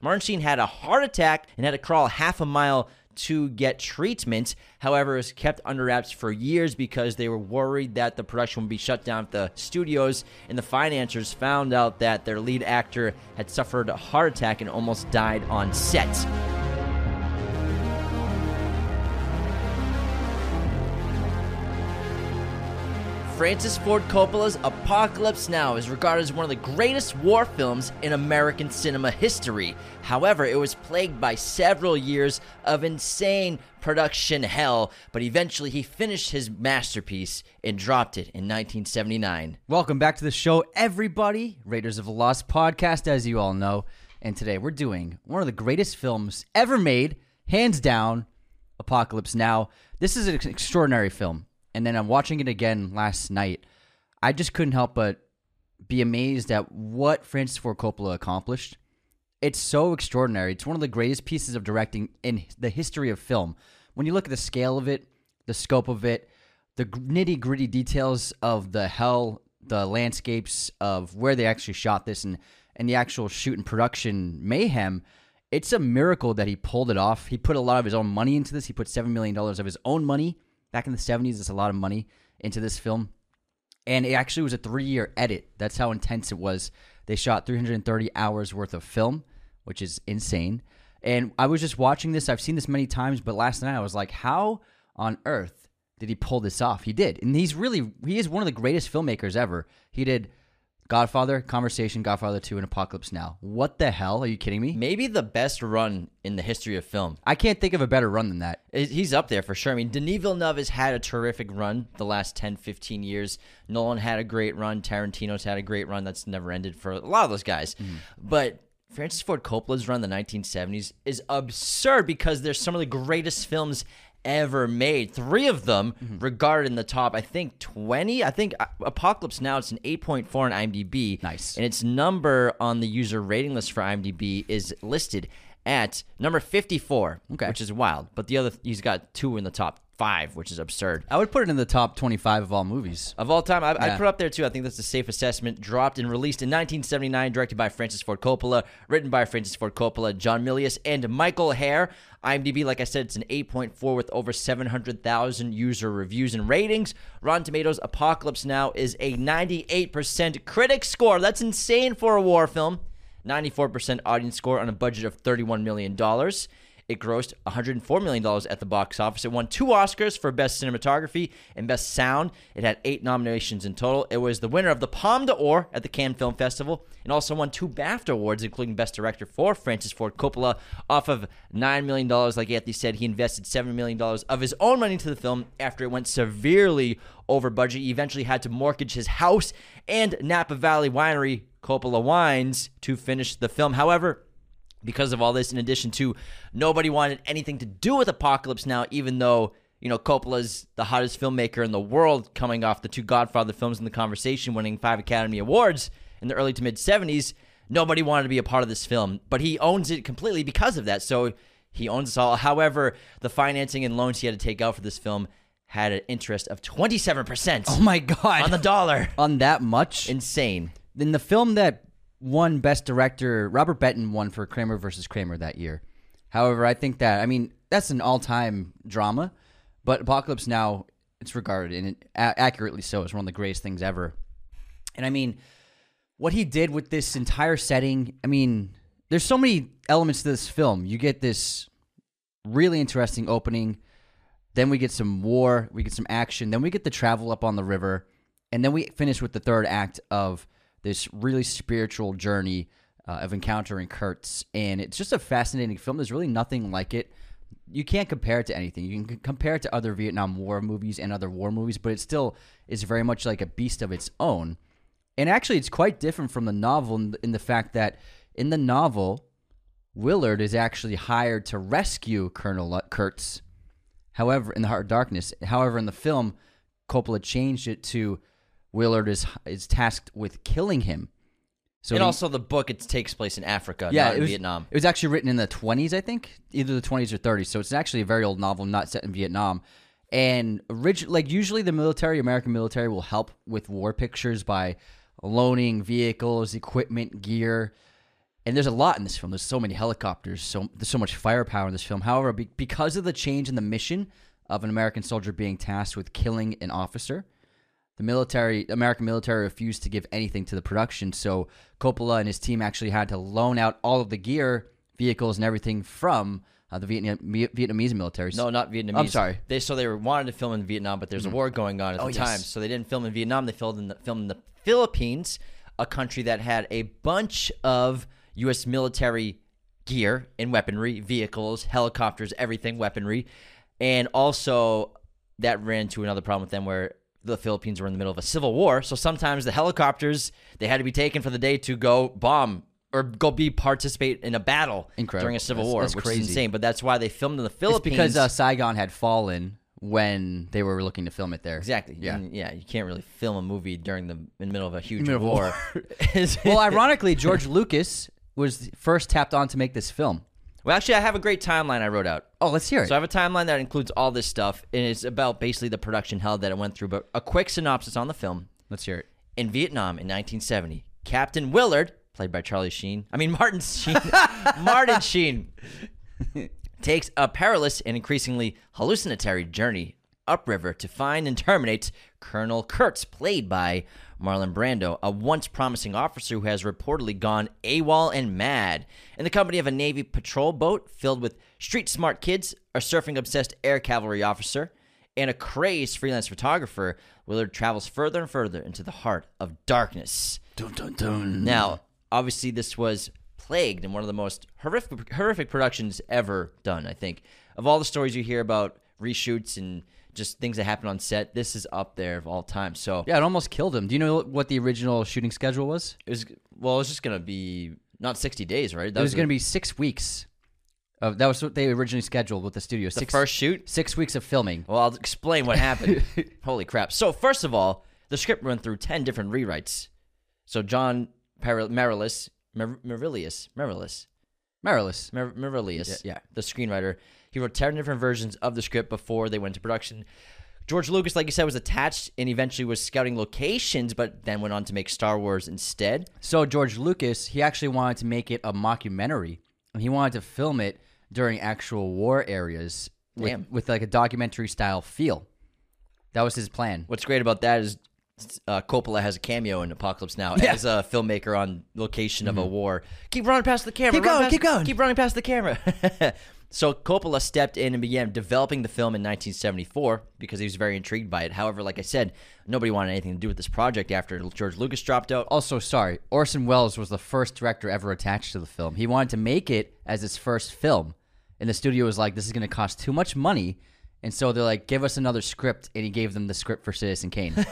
Martin Sheen had a heart attack and had to crawl half a mile to get treatment. However, it was kept under wraps for years because they were worried that the production would be shut down if the studios and the financiers found out that their lead actor had suffered a heart attack and almost died on set. Francis Ford Coppola's Apocalypse Now is regarded as one of the greatest war films in American cinema history. However, it was plagued by several years of insane production hell, but eventually he finished his masterpiece and dropped it in 1979. Welcome back to the show, everybody. Raiders of the Lost podcast, as you all know. And today we're doing one of the greatest films ever made, hands down Apocalypse Now. This is an extraordinary film and then I'm watching it again last night. I just couldn't help but be amazed at what Francis Ford Coppola accomplished. It's so extraordinary. It's one of the greatest pieces of directing in the history of film. When you look at the scale of it, the scope of it, the nitty gritty details of the hell, the landscapes of where they actually shot this, and and the actual shoot and production mayhem. It's a miracle that he pulled it off. He put a lot of his own money into this. He put seven million dollars of his own money back in the 70s. It's a lot of money into this film. And it actually was a three year edit. That's how intense it was. They shot 330 hours worth of film, which is insane. And I was just watching this. I've seen this many times, but last night I was like, how on earth did he pull this off? He did. And he's really, he is one of the greatest filmmakers ever. He did Godfather, Conversation, Godfather 2, and Apocalypse Now. What the hell? Are you kidding me? Maybe the best run in the history of film. I can't think of a better run than that. He's up there for sure. I mean, Denis Villeneuve has had a terrific run the last 10, 15 years. Nolan had a great run. Tarantino's had a great run that's never ended for a lot of those guys. Mm-hmm. But Francis Ford Coppola's run, the 1970s, is absurd because there's some of the greatest films ever made. Three of them mm-hmm. regarded in the top, I think, 20. I think uh, Apocalypse Now, it's an 8.4 on IMDb. Nice. And its number on the user rating list for IMDb is listed at number 54, okay. which is wild. But the other, he's got two in the top five, which is absurd. I would put it in the top 25 of all movies. Of all time, I, yeah. I put up there too. I think that's a safe assessment. Dropped and released in 1979, directed by Francis Ford Coppola, written by Francis Ford Coppola, John Milius, and Michael Herr. IMDb, like I said, it's an 8.4 with over 700,000 user reviews and ratings. Rotten Tomatoes Apocalypse Now is a 98% critic score. That's insane for a war film. 94% audience score on a budget of $31 million. It grossed $104 million at the box office. It won two Oscars for Best Cinematography and Best Sound. It had eight nominations in total. It was the winner of the Palme d'Or at the Cannes Film Festival and also won two BAFTA awards, including Best Director for Francis Ford Coppola. Off of $9 million, like Anthony said, he invested $7 million of his own money into the film after it went severely over budget. He eventually had to mortgage his house and Napa Valley Winery, Coppola Wines, to finish the film. However, because of all this, in addition to nobody wanted anything to do with Apocalypse Now, even though, you know, Coppola's the hottest filmmaker in the world, coming off the two Godfather films in the conversation, winning five Academy Awards in the early to mid 70s. Nobody wanted to be a part of this film, but he owns it completely because of that. So he owns us all. However, the financing and loans he had to take out for this film had an interest of 27%. Oh my God. On the dollar. on that much? Insane. In the film that won Best Director. Robert Benton won for Kramer versus Kramer that year. However, I think that I mean that's an all-time drama, but Apocalypse Now it's regarded and it, a- accurately so as one of the greatest things ever. And I mean, what he did with this entire setting. I mean, there's so many elements to this film. You get this really interesting opening. Then we get some war, we get some action, then we get the travel up on the river, and then we finish with the third act of this really spiritual journey uh, of encountering Kurtz, and it's just a fascinating film. There's really nothing like it. You can't compare it to anything. You can compare it to other Vietnam War movies and other war movies, but it still is very much like a beast of its own. And actually, it's quite different from the novel in the, in the fact that in the novel, Willard is actually hired to rescue Colonel Kurtz. However, in the Heart of Darkness, however, in the film, Coppola changed it to Willard is is tasked with killing him. So and he, also the book it takes place in Africa, yeah, it was, Vietnam. It was actually written in the 20s, I think, either the 20s or 30s. So it's actually a very old novel, not set in Vietnam. And orig- like usually the military, American military will help with war pictures by loaning vehicles, equipment, gear. and there's a lot in this film. There's so many helicopters, so there's so much firepower in this film. However, be, because of the change in the mission of an American soldier being tasked with killing an officer, the military, American military, refused to give anything to the production. So Coppola and his team actually had to loan out all of the gear, vehicles, and everything from uh, the Vietnam, Vietnamese military. No, not Vietnamese. I'm sorry. They so they were wanted to film in Vietnam, but there's a war going on at Oh, the yes. time, so they didn't film in Vietnam. They filmed in the filmed in the Philippines, a country that had a bunch of U.S. military gear and weaponry, vehicles, helicopters, everything, weaponry, and also that ran to another problem with them where the Philippines were in the middle of a civil war. So sometimes the helicopters they had to be taken for the day to go bomb or go be participate in a battle Incredible. during a civil That's- war, that's which crazy. is insane. But that's why they filmed in the it's Philippines. because uh, Saigon had fallen when they were looking to film it there. Exactly. Yeah. And, yeah. You can't really film a movie during the in the middle of a huge of war. well, ironically, George Lucas was first tapped on to make this film. Well, actually, I have a great timeline I wrote out. Oh, let's hear it. So I have a timeline that includes all this stuff, and it's about basically the production hell that it went through. But a quick synopsis on the film: let's hear it. In Vietnam in 1970, Captain Willard, played by Charlie Sheen, I mean Martin Sheen, Martin Sheen, takes a perilous and increasingly hallucinatory journey upriver to find and terminate Colonel Kurtz, played by Marlon Brando, a once promising officer who has reportedly gone AWOL and mad. In the company of a Navy patrol boat filled with street smart kids, a surfing obsessed air cavalry officer, and a crazed freelance photographer, Willard travels further and further into the heart of darkness. Dun, dun, dun. Now, obviously, this was plagued in one of the most horrific, horrific productions ever done. I think of all the stories you hear about reshoots and just things that happen on set, this is up there of all time. So Yeah, it almost killed him. Do you know what the original shooting schedule was? it was well, it was just gonna be not sixty days, right? That It was going to be six weeks. Of, that was what they originally scheduled with the studio. the Six, first shoot. six weeks of filming. Well, I'll explain what happened. Holy crap! So first of all, the script went through ten different rewrites. So John Marilis, Marilis, Marilys. Mar- Marilius, Yeah, yeah. the screenwriter. He wrote 10 different versions of the script before they went to production. George Lucas, like you said, was attached and eventually was scouting locations, but then went on to make Star Wars instead. So George Lucas, he actually wanted to make it a mockumentary, and he wanted to film it during actual war areas with, with like a documentary style feel. That was his plan. What's great about that is uh, Coppola has a cameo in Apocalypse Now Yeah. as a filmmaker on location of a war. Keep running past the camera. Keep going, past- keep going. Keep running past the camera. so Coppola stepped in and began developing the film in 1974 because he was very intrigued by it. However, like I said, nobody wanted anything to do with this project after George Lucas dropped out. Also, sorry, Orson Welles was the first director ever attached to the film. He wanted to make it as his first film, and the studio was like, "This is going to cost too much money." And so they're like, "Give us another script," and he gave them the script for Citizen Kane.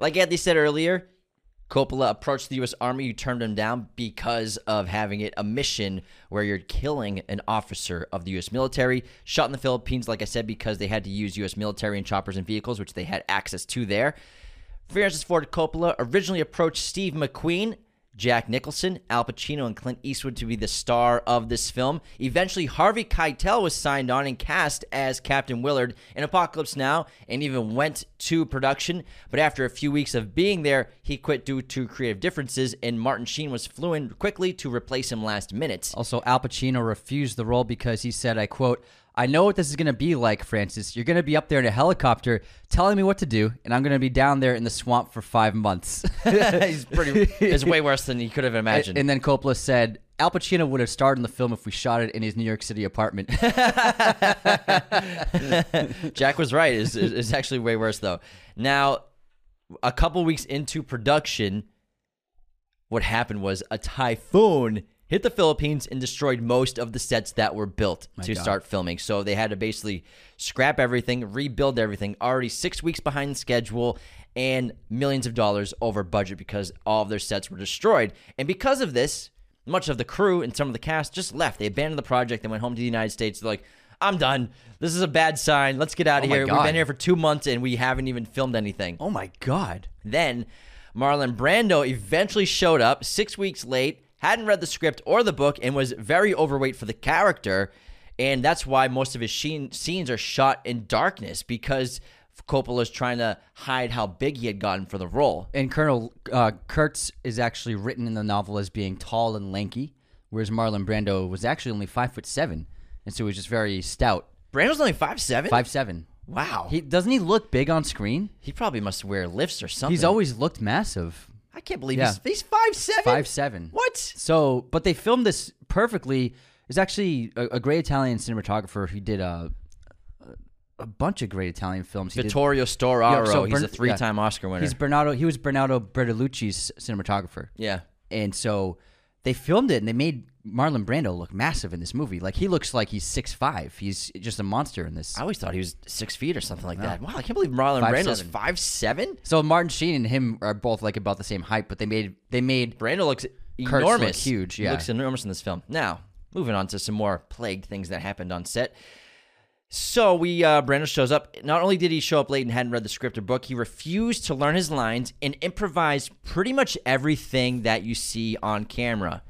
Like Anthony said earlier, Coppola approached the U.S. Army, who turned him down because of having it a mission where you're killing an officer of the U.S. military. Shot in the Philippines, like I said, because they had to use U.S. military and choppers and vehicles, which they had access to there. Francis Ford Coppola originally approached Steve McQueen, Jack Nicholson, Al Pacino, and Clint Eastwood to be the star of this film. Eventually, Harvey Keitel was signed on and cast as Captain Willard in Apocalypse Now and even went to production. But after a few weeks of being there, he quit due to creative differences, and Martin Sheen was flew in quickly to replace him last minute. also, Al Pacino refused the role because he said, "I quote." I know what this is going to be like, Francis. You're going to be up there in a helicopter telling me what to do, and I'm going to be down there in the swamp for five months. He's pretty. It's way worse than he could have imagined. And then Coppola said, Al Pacino would have starred in the film if we shot it in his New York City apartment. Jack was right. It's, it's actually way worse though. Now, a couple weeks into production, what happened was a typhoon hit the Philippines and destroyed most of the sets that were built to God. start filming. So they had to basically scrap everything, rebuild everything. Already six weeks behind schedule and millions of dollars over budget because all of their sets were destroyed. And because of this, much of the crew and some of the cast just left. They abandoned the project and went home to the United States. They're like, I'm done. This is a bad sign. Let's get out of Oh my here. We've been here for two months and we haven't even filmed anything. oh my God. Then Marlon Brando eventually showed up six weeks late, hadn't read the script or the book, and was very overweight for the character. And that's why most of his sheen, scenes are shot in darkness because Coppola's trying to hide how big he had gotten for the role. And Colonel uh, Kurtz is actually written in the novel as being tall and lanky, whereas Marlon Brando was actually only five foot seven, and so he was just very stout, Brando's only five seven. five seven. Wow. He doesn't he look big on screen? He probably must wear lifts or something. He's always looked massive, I can't believe Yeah. he's he's five seven. five seven. What? So, but they filmed this perfectly. There's actually a, a great Italian cinematographer who did uh, a, a bunch of great Italian films. He did- Vittorio Storaro. Yeah, so he's Bern- a three-time Oscar winner. He's Bernardo. He was Bernardo Bertolucci's cinematographer, yeah. and so they filmed it and they made Marlon Brando look massive in this movie. Like he looks like he's six five. He's just a monster in this. I always thought he was six feet or something like that. Wow, I can't believe Marlon Five Brando's seven. five seven. So Martin Sheen and him are both like about the same height, but they made they made Brando looks look enormous. huge, He yeah. looks enormous in this film. Now, moving on to some more plagued things that happened on set. So we uh Brando shows up. Not only did he show up late and hadn't read the script or book, he refused to learn his lines and improvised pretty much everything that you see on camera.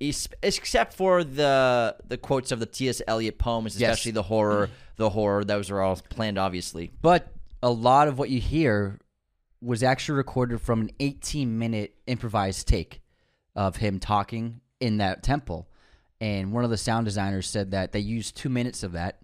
Except for the the quotes of the T.S. Eliot poems, Yes. especially the horror, mm-hmm. the horror. Those are all planned, obviously. But a lot of what you hear was actually recorded from an 18 minute improvised take of him talking in that temple. And one of the sound designers said that they used two minutes of that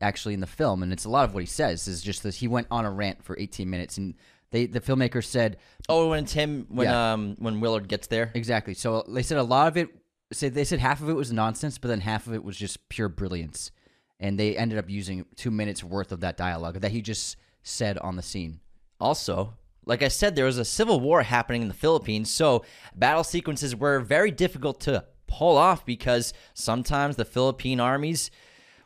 actually in the film. And it's a lot of what he says is just this he went on a rant for 18 minutes. And they the filmmaker said, Oh, when Tim, when Yeah. um, when Willard gets there, exactly. So they said a lot of it, said they said half of it was nonsense, but then half of it was just pure brilliance. And they ended up using two minutes worth of that dialogue that he just said on the scene. Also, like I said, there was a civil war happening in the Philippines, so battle sequences were very difficult to pull off because sometimes the Philippine armies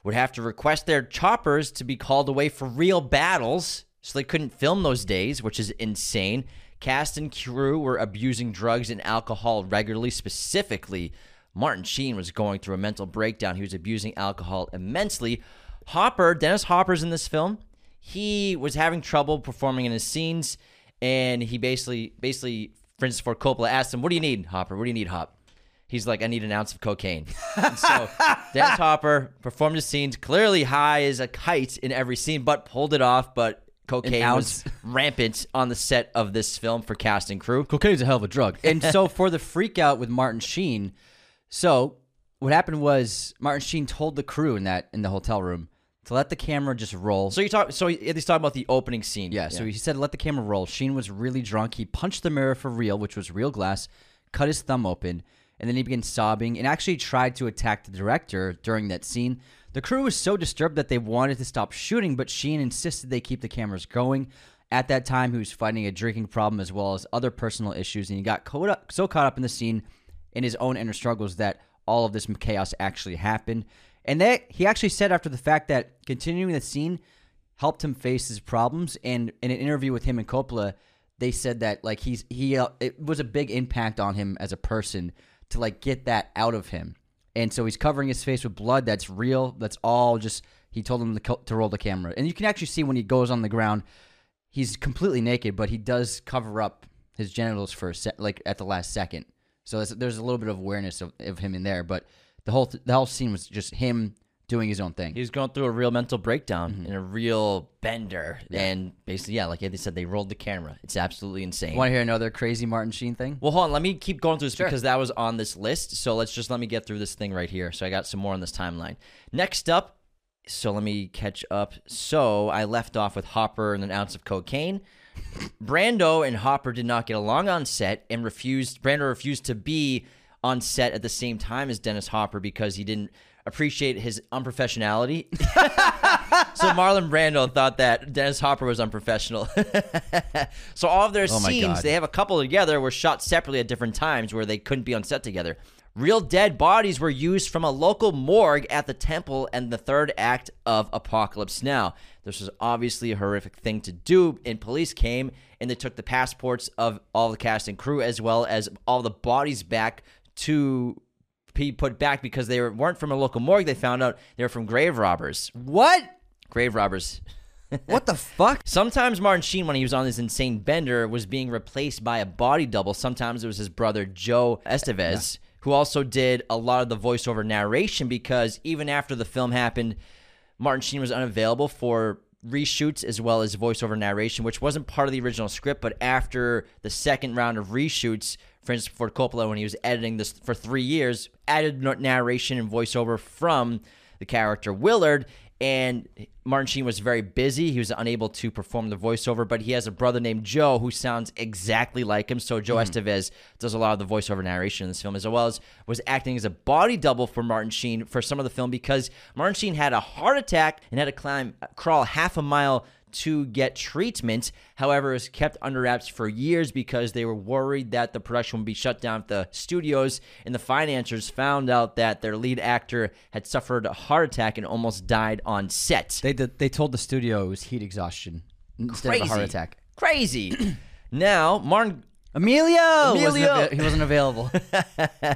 would have to request their choppers to be called away for real battles, so they couldn't film those days, which is insane. Cast and crew were abusing drugs and alcohol regularly, specifically. Martin Sheen was going through a mental breakdown. He was abusing alcohol immensely. Hopper, Dennis Hopper's in this film he was having trouble performing in his scenes, and he basically, basically, Francis Ford Coppola asked him, "What do you need, Hopper? What do you need, Hop?" He's like, "I need an ounce of cocaine." and so Dennis Hopper performed his scenes clearly high as a kite in every scene, but pulled it off. But cocaine was rampant on the set of this film for cast and crew. Cocaine's a hell of a drug. And so for the freak out with Martin Sheen, so what happened was Martin Sheen told the crew in that in the hotel room to let the camera just roll. So you talk. So he's talking about the opening scene. yeah, so he said let the camera roll. Sheen was really drunk. He punched the mirror for real, which was real glass, cut his thumb open, and then he began sobbing and actually tried to attack the director during that scene. The crew was so disturbed that they wanted to stop shooting, but Sheen insisted they keep the cameras going. At that time, he was fighting a drinking problem as well as other personal issues, and he got up, so caught up in the scene in his own inner struggles that all of this chaos actually happened. And that he actually said after the fact that continuing the scene helped him face his problems. And in an interview with him and Coppola, they said that like he's he uh, it was a big impact on him as a person to like get that out of him. And so he's covering his face with blood that's real. That's all just he told him to, to roll the camera. And you can actually see when he goes on the ground, he's completely naked, but he does cover up his genitals for a sec, like at the last second. So there's, there's a little bit of awareness of, of him in there, but the whole th- the whole scene was just him doing his own thing. He was going through a real mental breakdown Mm-hmm. and a real bender. And basically, yeah, like they said, they rolled the camera. It's absolutely insane. Want to hear another crazy Martin Sheen thing? Well, hold on. Let me keep going through this Sure. because that was on this list. So let's just let me get through this thing right here. So I got some more on this timeline. Next up, so let me catch up. So I left off with Hopper and an ounce of cocaine. Brando and Hopper did not get along on set and refused. Brando refused to be on set at the same time as Dennis Hopper because he didn't appreciate his unprofessionality. so Marlon Brando thought that Dennis Hopper was unprofessional. so all of their Oh scenes, they have a couple together, were shot separately at different times where they couldn't be on set together. Real dead bodies were used from a local morgue at the temple and the third act of Apocalypse Now. This was obviously a horrific thing to do, and police came and they took the passports of all the cast and crew as well as all the bodies back to be put back because they were, weren't from a local morgue. They found out they were from grave robbers. What? Grave robbers. What the fuck? Sometimes Martin Sheen, when he was on this insane bender, was being replaced by a body double. Sometimes it was his brother Joe Estevez, who also did a lot of the voiceover narration because even after the film happened, Martin Sheen was unavailable for reshoots as well as voiceover narration, which wasn't part of the original script. But after the second round of reshoots, Francis Ford Coppola, when he was editing this for three years, added narration and voiceover from the character Willard. And Martin Sheen was very busy. He was unable to perform the voiceover, but he has a brother named Joe who sounds exactly like him. So Joe mm-hmm. Estevez does a lot of the voiceover narration in this film, as well as was acting as a body double for Martin Sheen for some of the film because Martin Sheen had a heart attack and had to climb, crawl half a mile to get treatment. However, it was kept under wraps for years because they were worried that the production would be shut down at the studios. And the financiers found out that their lead actor had suffered a heart attack and almost died on set. They did, they told the studio it was heat exhaustion instead of a heart attack. Crazy. now, Martin Emilio, Wasn't Emilio! he wasn't available.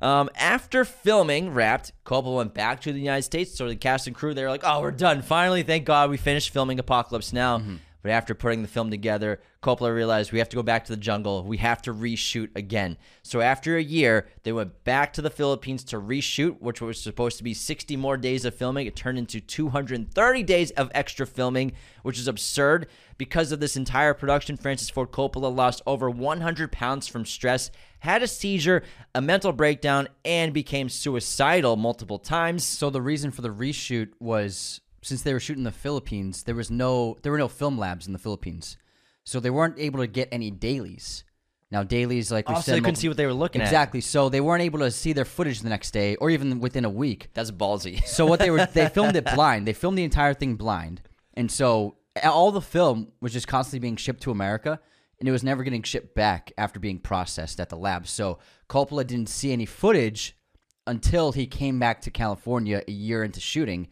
Um, after filming wrapped, Coppola went back to the United States. So the cast and crew, they were like, "Oh, we're done! Finally, thank God, we finished filming Apocalypse Now." But after putting the film together, Coppola realized we have to go back to the jungle. We have to reshoot again. So after a year, they went back to the Philippines to reshoot, which was supposed to be 60 more days of filming. It turned into 230 days of extra filming, which is absurd. Because of this entire production, Francis Ford Coppola lost over 100 pounds from stress, had a seizure, a mental breakdown, and became suicidal multiple times. so the reason for the reshoot was since they were shooting in the Philippines, there was no there were no film labs in the Philippines, so they weren't able to get any dailies. Now dailies, like we oh, Also, said, they couldn't see what they were looking at. exactly. So they weren't able to see their footage the next day, or even within a week. That's ballsy. So what they were they filmed it blind. They filmed the entire thing blind, and so all the film was just constantly being shipped to America, and it was never getting shipped back after being processed at the lab. So Coppola didn't see any footage until he came back to California a year into shooting.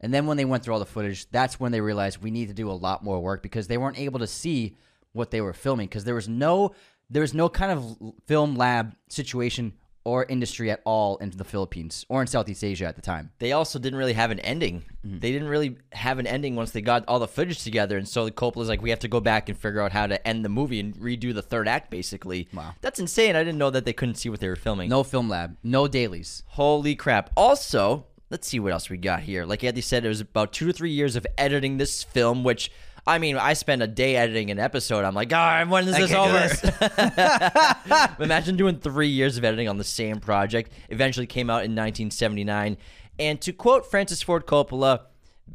And then when they went through all the footage, that's when they realized we need to do a lot more work because they weren't able to see what they were filming because there was no there was no kind of film lab situation or industry at all in the Philippines or in Southeast Asia at the time. they also didn't really have an ending. Mm-hmm. They didn't really have an ending once they got all the footage together, and so Coppola's like, we have to go back and figure out how to end the movie and redo the third act, basically. Wow. that's insane. I didn't know that they couldn't see what they were filming. No film lab, no dailies. Holy crap. Also, let's see what else we got here. Like Andy said, it was about two to three years of editing this film, which I mean, I spent a day editing an episode. I'm like, all right, when is this over? Imagine doing three years of editing on the same project. Eventually came out in 1979. And to quote Francis Ford Coppola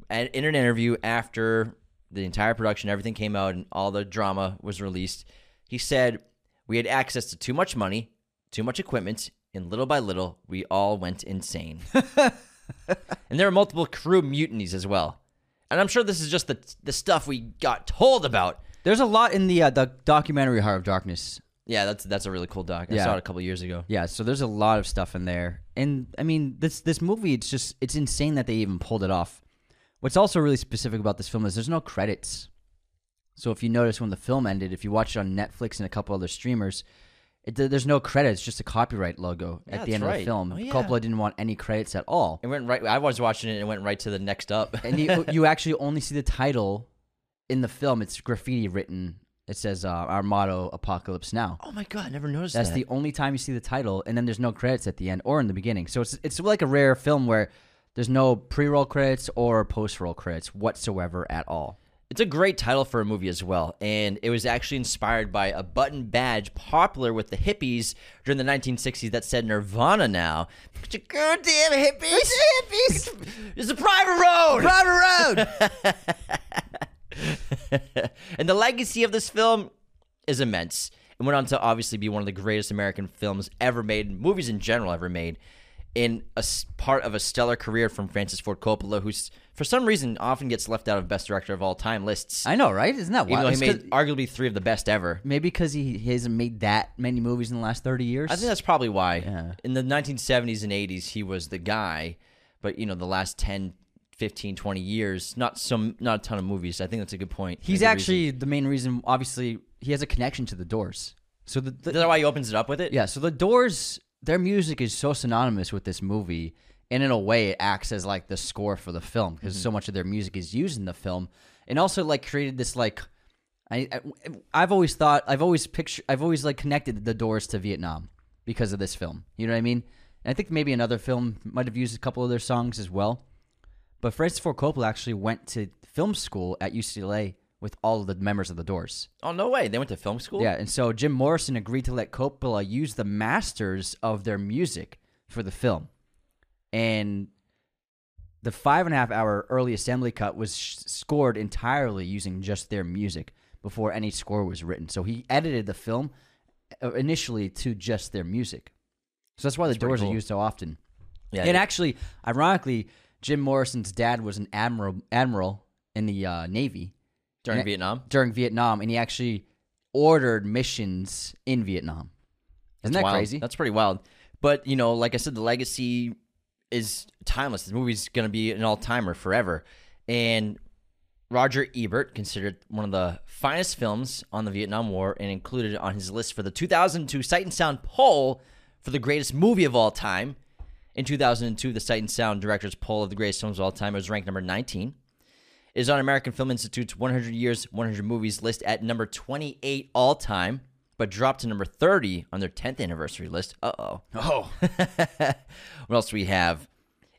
in an interview after the entire production, everything came out and all the drama was released, he said, We had access to too much money, too much equipment, and little by little, we all went insane. and there were multiple crew mutinies as well. And I'm sure this is just the the stuff we got told about. There's a lot in the uh, the documentary Heart of Darkness. Yeah, that's that's a really cool doc. I Yeah. saw it a couple years ago. Yeah, so there's a lot of stuff in there. And I mean, this this movie it's just it's insane that they even pulled it off. What's also really specific about this film is there's no credits. So if you notice when the film ended, if you watch it on Netflix and a couple other streamers, it, there's no credits, just a copyright logo Yeah, at the end of the film. Oh, yeah. Coppola didn't want any credits at all. It went right. I was watching it. and It went right to the next up. and you you actually only see the title in the film. It's graffiti written. It says uh, our motto "Apocalypse Now." oh my god, I never noticed That's that. the only time you see the title, and then there's no credits at the end or in the beginning. So it's it's like a rare film where there's no pre-roll credits or post-roll credits whatsoever at all. It's a great title for a movie as well, and it was actually inspired by a button badge popular with the hippies during the 1960s that said Nirvana now. But you goddamn hippies! hippies! It's a private road! Private Road. and the legacy of this film is immense. It went on to obviously be one of the greatest American films ever made, movies in general ever made, in a part of a stellar career from Francis Ford Coppola, who's for some reason often gets left out of best director of all time lists. I know, right? Isn't that even wild? though he made arguably three of the best ever. maybe because he, he hasn't made that many movies in the last thirty years. I think that's probably why. Yeah. In the 1970s and 80s, he was the guy, but you know, the last 10, 15, 20 years, not some, not a ton of movies. I think that's a good point. he's actually the main reason. Obviously, he has a connection to the Doors. So the, the Is that why he opens it up with it? Yeah, so the Doors, their music is so synonymous with this movie, and in a way, it acts as like the score for the film because mm-hmm. so much of their music is used in the film, and also like created this like. I, I I've always thought I've always pictured I've always like connected the Doors to Vietnam because of this film. You know what I mean? And I think maybe another film might have used a couple of their songs as well. But Francis Ford Coppola actually went to film school at UCLA with all of the members of the Doors. Oh no way! They went to film school. Yeah, and so Jim Morrison agreed to let Coppola use the masters of their music for the film, and the five and a half hour early assembly cut was sh- scored entirely using just their music before any score was written. So he edited the film uh, initially to just their music. So that's why the Doors cool. are used so often. yeah. And actually, ironically, Jim Morrison's dad was an admiral admiral in the uh, Navy during and- Vietnam. during Vietnam, and he actually ordered missions in Vietnam. Isn't that wild. crazy? That's pretty wild. But you know, like I said, the legacy is timeless. This movie's going to be an all timer forever. And Roger Ebert considered one of the finest films on the Vietnam War and included it on his list for the 2002 Sight and Sound poll for the greatest movie of all time. In 2002, the Sight and Sound Directors Poll of the Greatest Films of All Time was ranked number 19. Is on American Film Institute's 100 Years, 100 Movies list at number 28 all time, but dropped to number 30 on their 10th anniversary list. Uh oh. oh, what else do we have?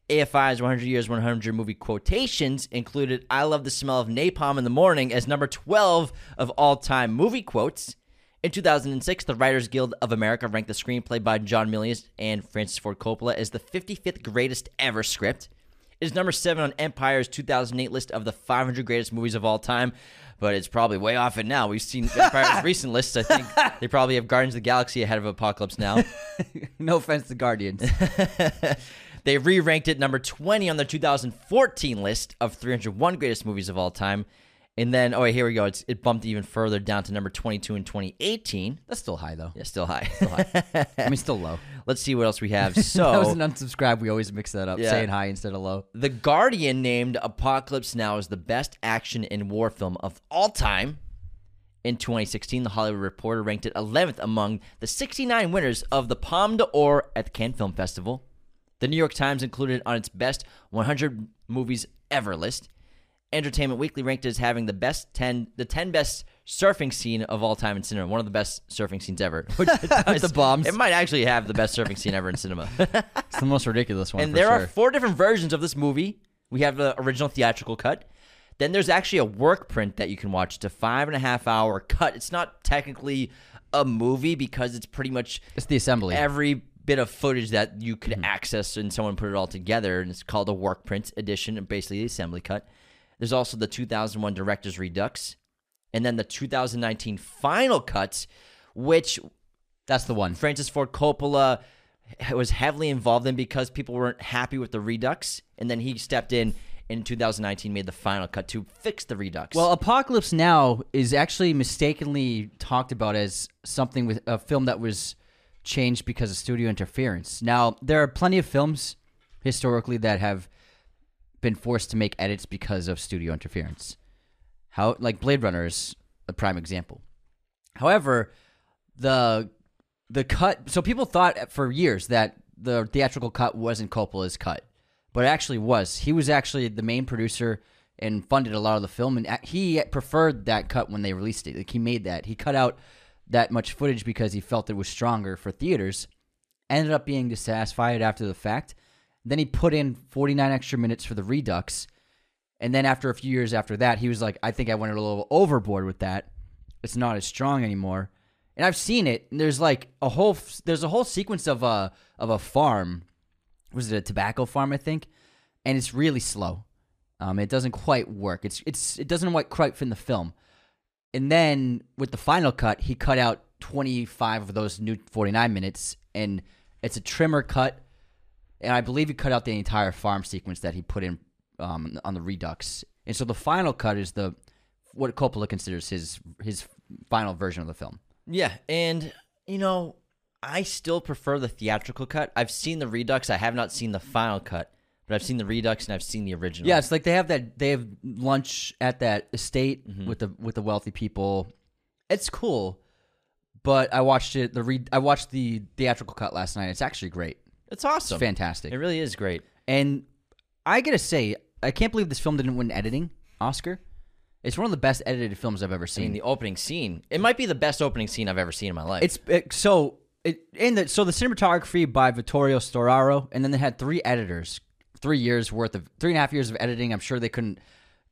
AFI's 100 Years, 100 Movie Quotations included I Love the Smell of Napalm in the Morning as number 12 of all time movie quotes. In 2006, the Writers Guild of America ranked the screenplay by John Milius and Francis Ford Coppola as the 55th greatest ever script. It is number 7 on Empire's 2008 list of the 500 greatest movies of all time, but it's probably way off it now. We've seen Empire's recent lists. I think they probably have Guardians of the Galaxy ahead of Apocalypse Now. no offense to Guardians. they re-ranked it number 20 on their 2014 list of 301 greatest movies of all time. And then, oh, wait, here we go. It's, it bumped even further down to number 22 in 2018. That's still high though. Yeah, still high. I mean, still low. Let's see what else we have. So that was an unsubscribe. We always mix that up, Yeah. saying high instead of low. The Guardian named Apocalypse Now as the best action and war film of all time. In 2016, The Hollywood Reporter ranked it 11th among the 69 winners of the Palme d'Or at the Cannes Film Festival. The New York Times included it on its best 100 movies ever list. Entertainment Weekly ranked as having the best 10, the 10 best surfing scene of all time in cinema. One of the best surfing scenes ever. Which it does- the bombs. It might actually have the best surfing scene ever in cinema. It's the most ridiculous one. And there sure. are four different versions of this movie. We have the original theatrical cut. Then there's actually a work print that you can watch. It's a five and a half hour cut. It's not technically a movie because it's pretty much It's the assembly. every bit of footage that you Mm-hmm. could access and someone put it all together. And it's called a work print edition, and basically the assembly cut. There's also the 2001 Director's Redux. And then the 2019 final cuts, which That's the one. Francis Ford Coppola was heavily involved in because people weren't happy with the Redux, and then he stepped in in 2019, made the final cut to fix the Redux. Well, Apocalypse Now is actually mistakenly talked about as something with a film that was changed because of studio interference. Now, there are plenty of films historically that have been forced to make edits because of studio interference. How like Blade Runner is a prime example. However, the the cut so people thought for years that the theatrical cut wasn't Coppola's cut, but it actually was. He was actually the main producer and funded a lot of the film, and he preferred that cut when they released it. Like he made that. He cut out that much footage because he felt it was stronger for theaters. Ended up being dissatisfied after the fact. Then he put in 49 extra minutes for the Redux. And then after a few years after that, he was like, I think I went a little overboard with that. It's not as strong anymore. And I've seen it. There's like a whole there's a whole sequence of a of a farm. Was it a tobacco farm? I think, and it's really slow. Um, it doesn't quite work. It's it's it doesn't quite quite fit in the film. And then with the final cut, he cut out 25 of those new 49 minutes, and it's a trimmer cut. And I believe he cut out the entire farm sequence that he put in um, on the Redux. And so the final cut is the what Coppola considers his his final version of the film. yeah, and you know, I still prefer the theatrical cut. I've seen the Redux. I have not seen the final cut, but I've seen the Redux and I've seen the original. Yeah, it's like they have that they have lunch at that estate Mm-hmm. with the with the wealthy people. It's cool, but I watched it the re, I watched the theatrical cut last night. It's actually great. It's awesome. It's fantastic. It really is great. And I gotta say, I can't believe this film didn't win editing Oscar. It's one of the best edited films I've ever I seen. mean, the opening scene. It might be the best opening scene I've ever seen in my life. It's it, so it in the so the cinematography by Vittorio Storaro, and then they had three editors: three years worth of three and a half years of editing. I'm sure they couldn't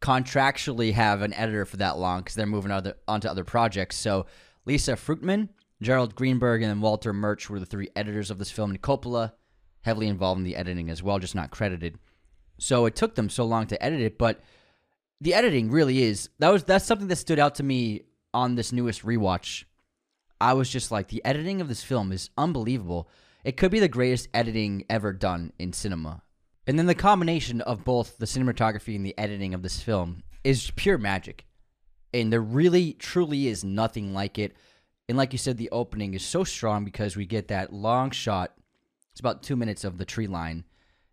contractually have an editor for that long because they're moving other, onto other projects. So Lisa Fruchtman, Gerald Greenberg, and then Walter Murch were the three editors of this film, and Coppola heavily involved in the editing as well, just not credited. So it took them so long to edit it, but the editing really is that was that's something that stood out to me on this newest rewatch. I was just like, the editing of this film is unbelievable. It could be the greatest editing ever done in cinema. And then the combination of both the cinematography and the editing of this film is pure magic. And there really, truly is nothing like it. And like you said, the opening is so strong because we get that long shot. It's about two minutes of the tree line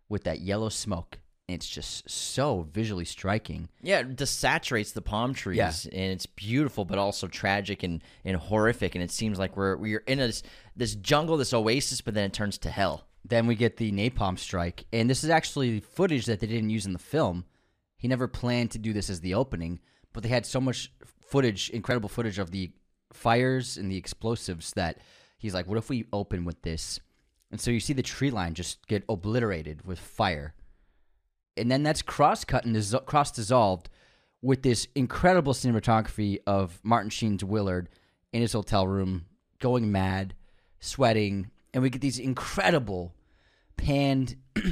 with that yellow smoke. It's just so visually striking. Yeah, it just saturates the palm trees, Yeah. and it's beautiful, but also tragic and, and horrific. And it seems like we're we're in this this jungle, this oasis, but then it turns to hell. Then we get the napalm strike, and this is actually footage that they didn't use in the film. He never planned to do this as the opening, but they had so much footage, incredible footage of the fires and the explosives that he's like, "What if we open with this?" And so you see the tree line just get obliterated with fire, and then that's cross cut and dis- cross dissolved with this incredible cinematography of Martin Sheen's Willard in his hotel room, going mad, sweating, and we get these incredible panned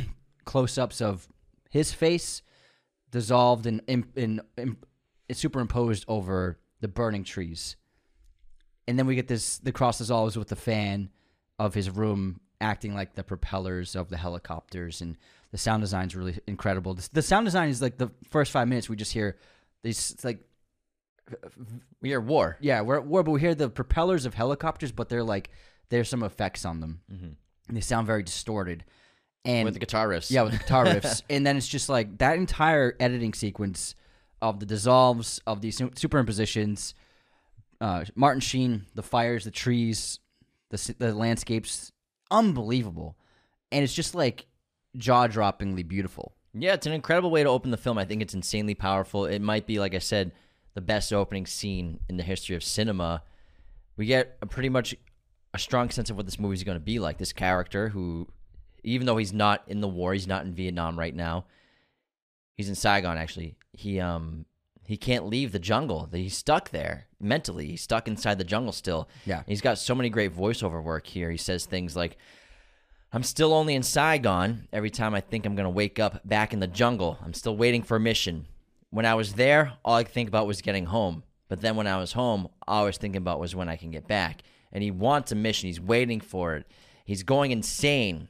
close ups of his face dissolved and in, in, in, superimposed over the burning trees. And then we get this the cross dissolves with the fan of his room acting like the propellers of the helicopters and the sound design is really incredible. The, the sound design is like the first five minutes we just hear these it's like We hear war. yeah, we're at war, but we hear the propellers of helicopters, but they're like there's some effects on them, Mhm. and they sound very distorted. And with the guitar riffs. yeah, with the guitar riffs, and then it's just like that entire editing sequence of the dissolves of these superimpositions. Uh, Martin Sheen, the fires, the trees, the the landscapes, unbelievable, and it's just like jaw droppingly beautiful. Yeah, it's an incredible way to open the film. I think it's insanely powerful. It might be, like I said, the best opening scene in the history of cinema. We get a pretty much a strong sense of what this movie is going to be like. This character who, even though he's not in the war, he's not in Vietnam right now. He's in Saigon actually. He um he can't leave the jungle. He's stuck there mentally. He's stuck inside the jungle still. Yeah. He's got so many great voiceover work here. He says things like, I'm still only in Saigon every time I think I'm going to wake up back in the jungle. I'm still waiting for a mission. When I was there, all I could think about was getting home. But then when I was home, all I was thinking about was when I can get back. And he wants a mission. He's waiting for it. He's going insane.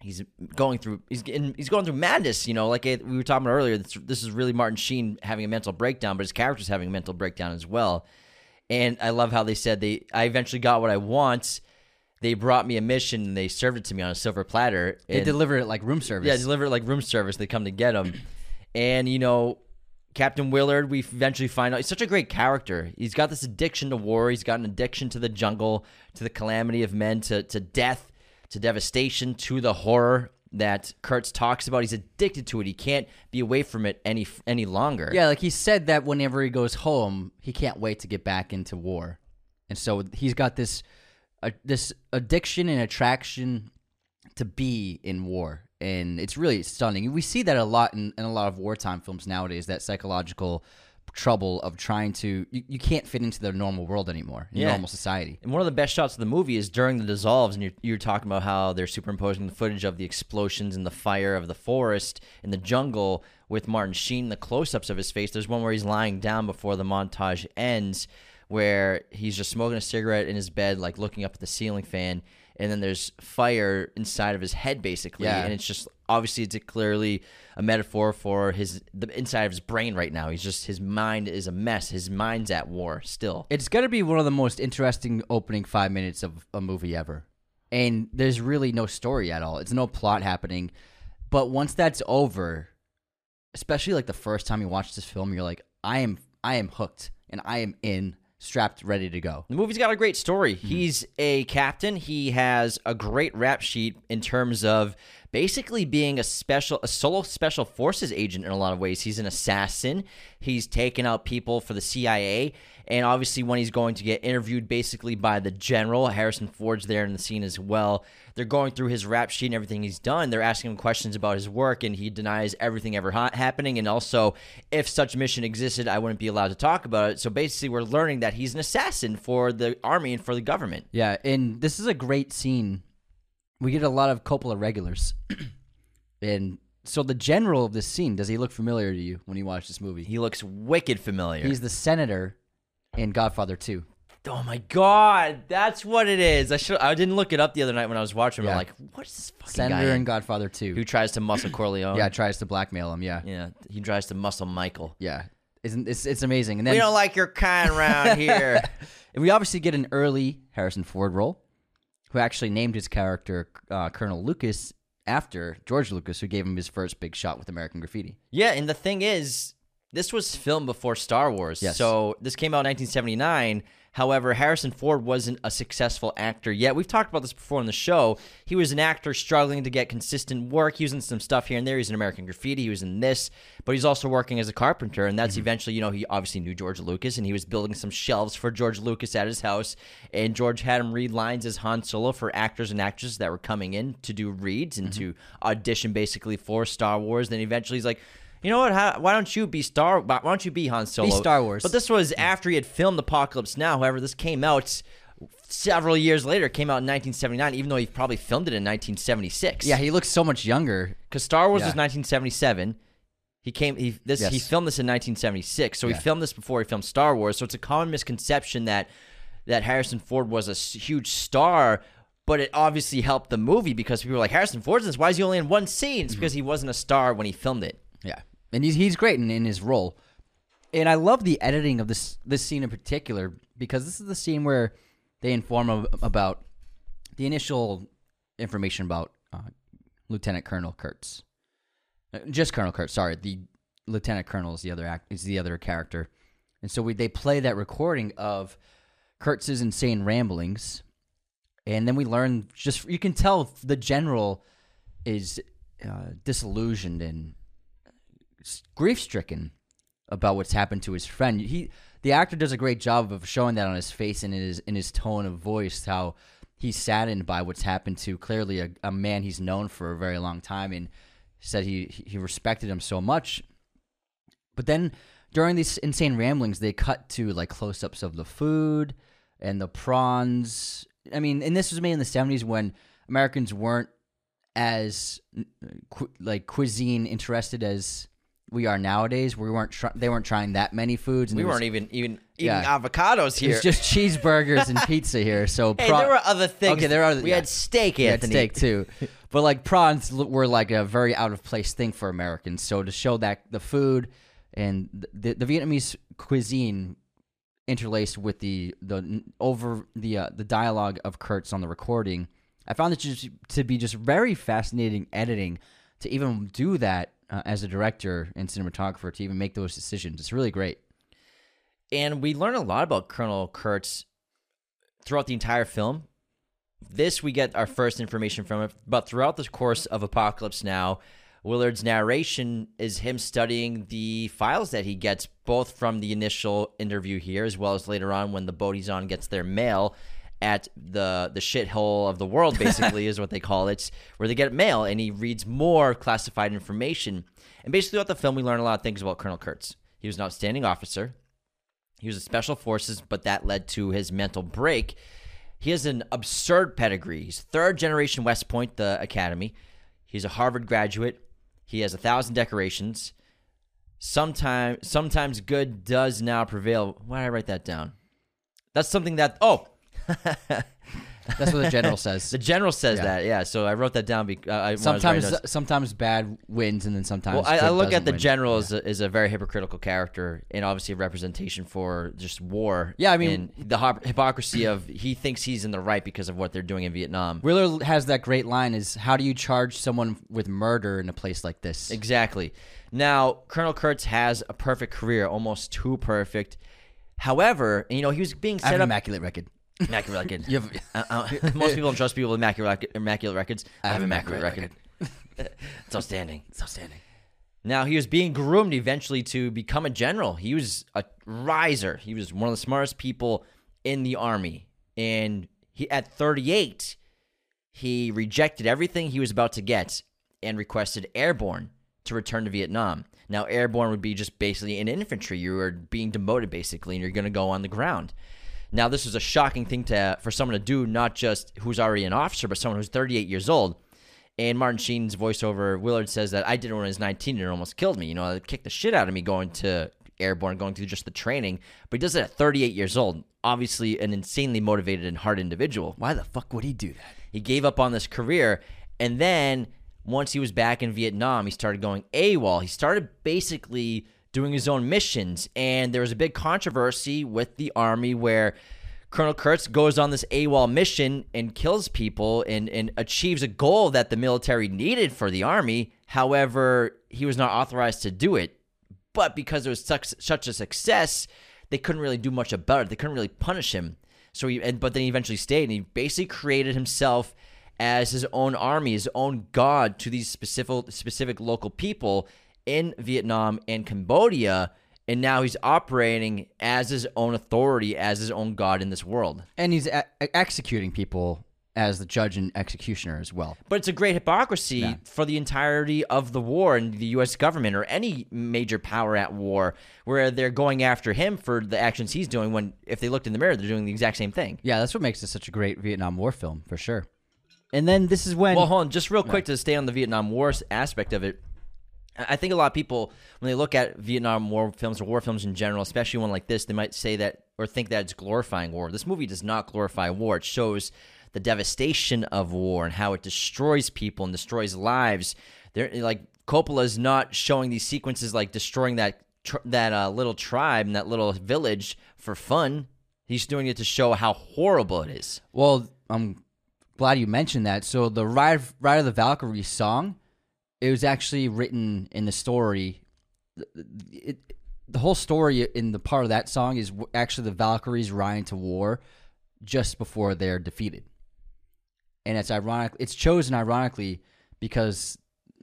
He's going through. He's getting, he's going through madness. You know, like it, we were talking about earlier. This, this is really Martin Sheen having a mental breakdown, but his character's having a mental breakdown as well. And I love how they said they. I eventually got what I want. They brought me a mission and they served it to me on a silver platter. They delivered it like room service. yeah, delivered it like room service. They come to get him, and you know, Captain Willard. We eventually find out he's such a great character. He's got this addiction to war. He's got an addiction to the jungle, to the calamity of men, to to death, to devastation, to the horror that Kurtz talks about. He's addicted to it. He can't be away from it any any longer. Yeah, like he said that whenever he goes home, he can't wait to get back into war, and so he's got this, uh, this addiction and attraction to be in war, and it's really stunning. We see that a lot in, in a lot of wartime films nowadays. That psychological trouble of trying to you, you can't fit into the normal world anymore, in Yeah. normal society. And one of the best shots of the movie is during the dissolves, and you're, you're talking about how they're superimposing the footage of the explosions and the fire of the forest in the jungle with Martin Sheen, the close ups of his face. There's one where he's lying down before the montage ends, where he's just smoking a cigarette in his bed, like looking up at the ceiling fan. And then there's fire inside of his head, basically, Yeah. and it's just obviously it's clearly a metaphor for his the inside of his brain right now. He's just his mind is a mess. His mind's at war still. It's going to be one of the most interesting opening five minutes of a movie ever. And there's really no story at all. It's no plot happening. But once that's over, especially like the first time you watch this film, you're like, I am I am hooked and I am in, strapped, ready to go. The movie's got a great story. Mm-hmm. He's a captain. He has a great rap sheet in terms of basically being a special a solo special forces agent in a lot of ways. He's an assassin. He's taken out people for the CIA. And obviously when he's going to get interviewed basically by the general, Harrison Ford's there in the scene as well. They're going through his rap sheet and everything he's done. They're asking him questions about his work and he denies everything ever ha- happening and also if such mission existed, I wouldn't be allowed to talk about it. So basically we're learning that he's an assassin for the army and for the government. Yeah, and this is a great scene. We get a lot of Coppola regulars. and so the general of this scene, does he look familiar to you when you watch this movie? He looks wicked familiar. He's the senator in Godfather 2. Oh my god, that's what it is. I should I didn't look it up the other night when I was watching. Yeah. I'm like, what is this fucking Senator guy in in? Godfather 2. who tries to muscle Corleone? yeah, tries to blackmail him. Yeah. yeah, he tries to muscle Michael. Yeah. Isn't it's it's amazing. And then We don't like your kind around here. and we obviously get an early Harrison Ford role, who actually named his character uh, Colonel Lucas after George Lucas, who gave him his first big shot with American Graffiti. yeah, and the thing is, this was filmed before Star Wars. Yes. So this came out in 1979. However, Harrison Ford wasn't a successful actor yet. We've talked about this before on the show. He was an actor struggling to get consistent work. He was in some stuff here and there. He was in American Graffiti. He was in this, but he's also working as a carpenter. And that's mm-hmm. eventually, you know, he obviously knew George Lucas and he was building some shelves for George Lucas at his house. And George had him read lines as Han Solo for actors and actresses that were coming in to do reads and mm-hmm. to audition basically for Star Wars. Then eventually he's like, you know what? How, why don't you be Star? Why don't you be Han Solo? Be Star Wars. But this was after he had filmed Apocalypse Now. However, this came out several years later. It came out in 1979, even though he probably filmed it in 1976. Yeah, he looks so much younger. because Star Wars Yeah. was 1977. He came. He this. He filmed this in 1976. So Yeah. he filmed this before he filmed Star Wars. So it's a common misconception that that Harrison Ford was a huge star. But it obviously helped the movie because people were like, Harrison Ford's in this. Why is he only in one scene? Mm-hmm. It's because he wasn't a star when he filmed it. Yeah, and he's he's great in, in his role, and I love the editing of this this scene in particular because this is the scene where they inform about the initial information about uh, Lieutenant Colonel Kurtz, Uh, just Colonel Kurtz. Sorry, the Lieutenant Colonel is the other act is the other character, and so we they play that recording of Kurtz's insane ramblings, and then we learn just you can tell the general is uh, disillusioned and grief stricken about what's happened to his friend. He the actor does a great job of showing that on his face and in his in his tone of voice how he's saddened by what's happened to clearly a, a man he's known for a very long time and said he he respected him so much. But then during these insane ramblings, they cut to like close ups of the food and the prawns. I mean, and this was made in the seventies when Americans weren't as like cuisine interested as we are nowadays. We weren't try- they weren't trying that many foods. And We was- weren't even even eating Yeah. avocados It here. was just cheeseburgers and pizza here. So hey, pra- there were other things. Okay, there are We yeah. had steak, we had Anthony. steak too, but like prawns were like a very out of place thing for Americans. So to show that the food and the, the Vietnamese cuisine interlaced with the the over the uh, the dialogue of Kurtz on the recording, I found it just to be just very fascinating editing to even do that uh, as a director and cinematographer to even make those decisions. It's really great. and we learn a lot about Colonel Kurtz throughout the entire film. This we get our first information from it, but throughout the course of Apocalypse Now, Willard's narration is him studying the files that he gets, both from the initial interview here as well as later on when the Bodhisattva gets their mail at the the shithole of the world, basically is what they call it, where they get mail, and he reads more classified information. And basically, throughout the film, we learn a lot of things about Colonel Kurtz. He was an outstanding officer. He was in special forces, but that led to his mental break. He has an absurd pedigree. He's third generation West Point, the academy. He's a Harvard graduate. He has a thousand decorations. Sometimes, sometimes good does now prevail. Why did I write that down? That's something that. Oh, That's what the general says. the general says Yeah. that. Yeah, so I wrote that down. Because uh, I, when I was writing sometimes sometimes bad wins and then sometimes Well, I, I look at the win. general as, a, as a very hypocritical character and obviously a representation for just war. Yeah, I mean- and the hop- hypocrisy of he thinks he's in the right because of what they're doing in Vietnam. Willard has that great line is how do you charge someone with murder in a place like this? Exactly. Now, Colonel Kurtz has a perfect career, almost too perfect. However, you know, he was being I have set an up. immaculate record. Immaculate record. You have- Uh, uh, most people don't trust people with immaculate, immaculate records. I have immaculate immaculate record. It's outstanding. It's outstanding. Now he was being groomed eventually to become a general. He was a riser. He was one of the smartest people in the army. And he at 38, he rejected everything he was about to get and requested airborne to return to Vietnam. Now airborne would be just basically an infantry. You were being demoted basically and you're going to go on the ground. Now this was a shocking thing to for someone to do not just who's already an officer but someone who's 38 years old. And Martin Sheen's voiceover, Willard says that I did it when I was 19 and it almost killed me. You know, it kicked the shit out of me going to airborne, going through just the training. But he does it at 38 years old. Obviously, an insanely motivated and hard individual. Why the fuck would he do that? He gave up on this career. And then once he was back in Vietnam, he started going AWOL. He started basically doing his own missions. And there was a big controversy with the Army where Colonel Kurtz goes on this AWOL mission and kills people and, and achieves a goal that the military needed for the Army. However, he was not authorized to do it. But because it was such, such a success, they couldn't really do much about it. They couldn't really punish him. So he, and, but then he eventually stayed and he basically created himself as his own army, his own god to these specific specific local people in Vietnam and Cambodia and now he's operating as his own authority, as his own god in this world. And he's a- executing people as the judge and executioner as well. But it's a great hypocrisy yeah. for the entirety of the war and the U.S. government or any major power at war, where they're going after him for the actions he's doing. When if they looked in the mirror, they're doing the exact same thing. Yeah, that's what makes it such a great Vietnam War film for sure. And then this is when. Well, hold on, just real quick to stay on the Vietnam War aspect of it. I think a lot of people, when they look at Vietnam War films or war films in general, especially one like this, they might say that or think that it's glorifying war. This movie does not glorify war. It shows the devastation of war and how it destroys people and destroys lives. They're like Coppola's not showing these sequences like destroying that tr- that uh, little tribe and that little village for fun. He's doing it to show how horrible it is. Well, I'm glad you mentioned that. So the Ride, Ride of the Valkyrie song it was actually written in the story. It, the whole story in the part of that song is actually the Valkyries riding to war just before they're defeated, and it's ironic. It's chosen ironically because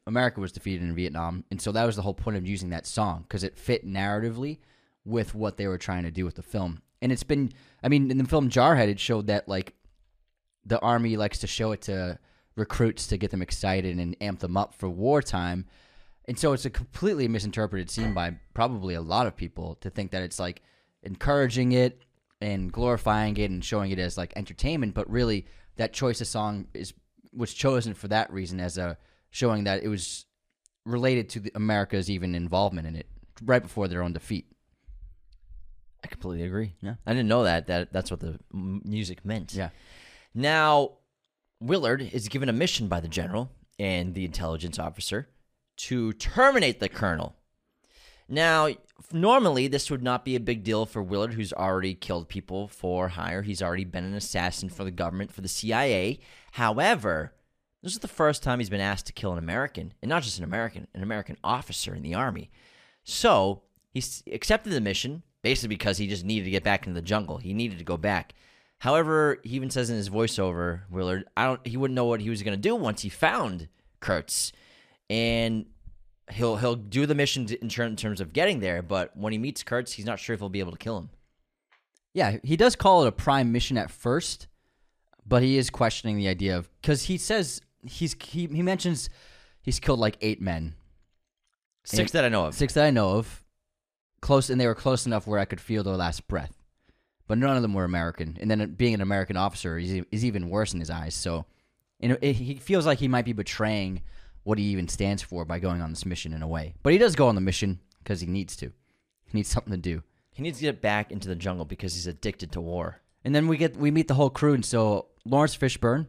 America was defeated in Vietnam, and so that was the whole point of using that song because it fit narratively with what they were trying to do with the film. And it's been, I mean, in the film Jarhead, it showed that like the army likes to show it to recruits to get them excited and amp them up for wartime. And so it's a completely misinterpreted scene by probably a lot of people to think that it's like encouraging it and glorifying it and showing it as like entertainment, but really that choice of song is was chosen for that reason as a showing that it was related to the, America's even involvement in it right before their own defeat. I completely agree. Yeah, I didn't know that that that's what the music meant. Yeah. Now, Willard is given a mission by the general and the intelligence officer to terminate the colonel. Now, normally this would not be a big deal for Willard, who's already killed people for hire. He's already been an assassin for the government, for the CIA. However, this is the first time he's been asked to kill an American, and not just an American, an American officer in the army. So he accepted the mission basically because he just needed to get back into the jungle. He needed to go back. However, he even says in his voiceover, Willard, I don't he wouldn't know what he was going to do once he found Kurtz. And he'll he'll do the mission in, terms of getting there, but when he meets Kurtz, he's not sure if he'll be able to kill him. Yeah, he does call it a prime mission at first, but he is questioning the idea of cuz he says he's he, he mentions he's killed like 8 men. Six that I know of. Six that I know of. Close and they were close enough where I could feel their last breath but none of them were American. And then being an American officer is, is even worse in his eyes. So you know, it, he feels like he might be betraying what he even stands for by going on this mission in a way. But he does go on the mission because he needs to. He needs something to do. He needs to get back into the jungle because he's addicted to war. And then we get we meet the whole crew, and so Lawrence Fishburne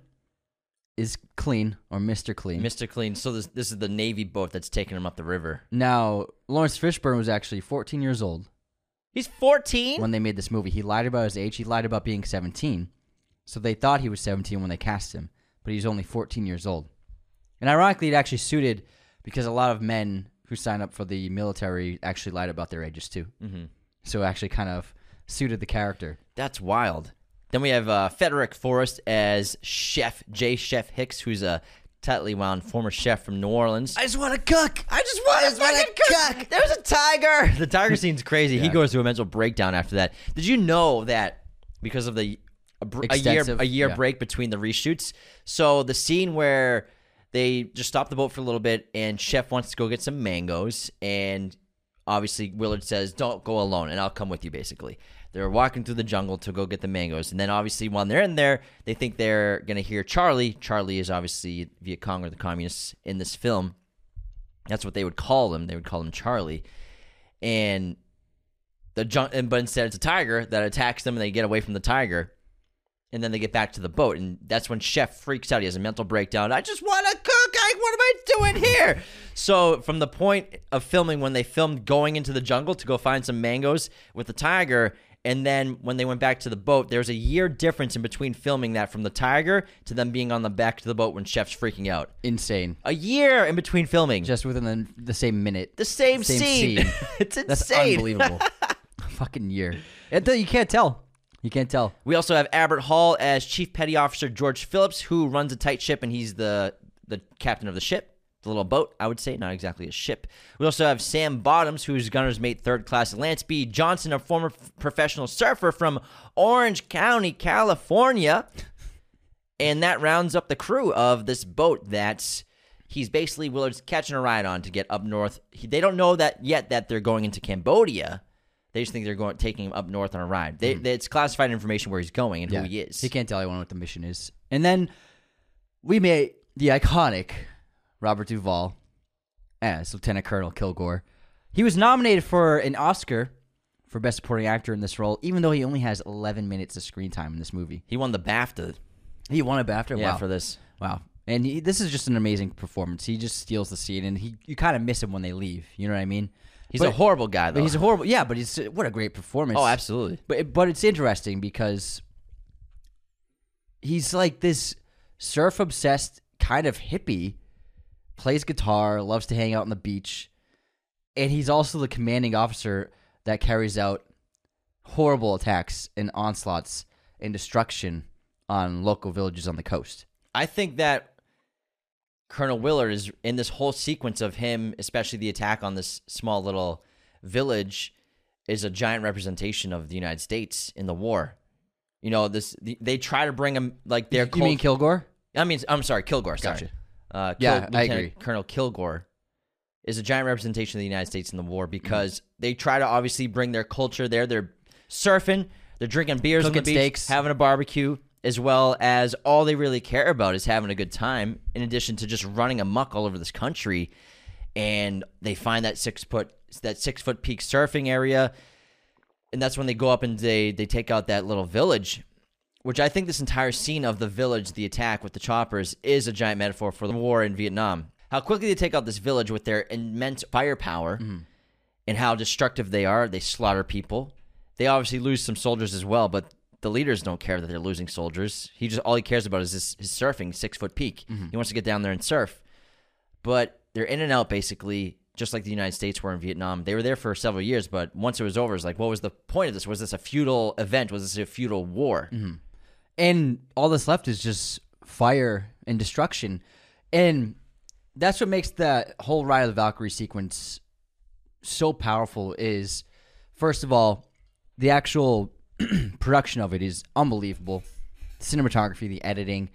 is clean or Mister Clean. Mister Clean. So this this is the Navy boat that's taking him up the river. Now Lawrence Fishburne was actually 14 years old He's 14? when they made this movie. He lied about his age. He lied about being 17. So they thought he was 17 when they cast him, but he's only 14 years old. And ironically, it actually suited because a lot of men who sign up for the military actually lied about their ages too. Mm-hmm. So it actually kind of suited the character. That's wild. Then we have uh, Frederick Forrest as Chef J. Chef Hicks, who's a tightly wound former chef from New Orleans. I just want to cook. I just want to fucking cook. There's a tiger. The tiger scene's crazy. He goes through a mental breakdown after that. Did you know that because of the a, a year a year yeah. break between the reshoots? So the scene where they just stop the boat for a little bit and Chef wants to go get some mangoes and obviously Willard says, "Don't go alone, and I'll come with you." Basically, they're walking through the jungle to go get the mangoes, and then obviously while they're in there, they think they're gonna hear Charlie. Charlie is obviously Viet Cong or the communists in this film. That's what they would call him. They would call him Charlie, and the jun- and but instead it's a tiger that attacks them, and they get away from the tiger. And then they get back to the boat, and that's when Chef freaks out. He has a mental breakdown. I just want to cook. I, what am I doing here? So, from the point of filming, when they filmed going into the jungle to go find some mangoes with the tiger, and then when they went back to the boat, there's a year difference in between filming that from the tiger to them being on the back to the boat when Chef's freaking out. Insane. A year in between filming. Just within the, the same minute. the same, Same scene. scene. it's insane. That's unbelievable. Fucking year. It, you can't tell. You can't tell. We also have Albert Hall as Chief Petty Officer George Phillips, who runs a tight ship, and he's the the captain of the ship, the little boat, I would say, not exactly a ship. We also have Sam Bottoms, who's gunner's mate, third class. Lance B. Johnson, a former f- professional surfer from Orange County, California, and that rounds up the crew of this boat that's. He's basically Willard's catching a ride on to get up north. He, they don't know that yet that they're going into Cambodia. They just think they're going taking him up north on a ride. They, they- it's classified information where he's going and who he is. He can't tell anyone what the mission is. And then we made the iconic Robert Duvall eh, as Lieutenant Colonel Kilgore. He was nominated for an Oscar for Best Supporting Actor in this role, even though he only has 11 minutes of screen time in this movie. He won the BAFTA. He won a BAFTA. Yeah, wow. for this. Wow. And he, this is just an amazing performance. He just steals the scene, and he you kind of miss him when they leave. You know what I mean? He's But- a horrible guy, though. He's a horrible. Yeah, but he's what a great performance. oh, absolutely. But but it's interesting because he's like this surf obsessed kind of hippie, plays guitar, loves to hang out on the beach, and he's also the commanding officer that carries out horrible attacks and onslaughts and destruction on local villages on the coast. I think that Colonel Willard is in this whole sequence of him, especially the attack on this small little village, is a giant representation of the United States in the war. You know, this they try to bring him like their. you mean Kilgore? I mean, I'm sorry, Kilgore. Sorry. Gotcha. Uh, Yeah, Kil- I agree. Colonel Kilgore is a giant representation of the United States in the Mm-hmm. war because they try to obviously bring their culture there. They're surfing, they're drinking beers on the beach, steaks. having a barbecue, as well as all they really care about is having a good time. In addition to just running amok all over this country, and they find that six foot that six foot peak surfing area, and that's when they go up and they they take out that little village which I think this entire scene of the village, the attack with the choppers, is a giant metaphor for the war in Vietnam. How quickly they take out this village with their immense firepower mm-hmm. and how destructive they are. They slaughter people. They obviously lose some soldiers as well, but the leaders don't care that they're losing soldiers. He just all he cares about is his, his surfing, six foot peak. Mm-hmm. He wants to get down there and surf. But they're in and out basically, just like the United States were in Vietnam. They were there for several years, but once it was over, it's like, what was the point of this? Was this a futile event? Was this a futile war? Mm-hmm. And all that's left is just fire and destruction and that's what makes that whole ride of the valkyrie sequence so powerful is first of all the actual production of it is unbelievable cinematography the editing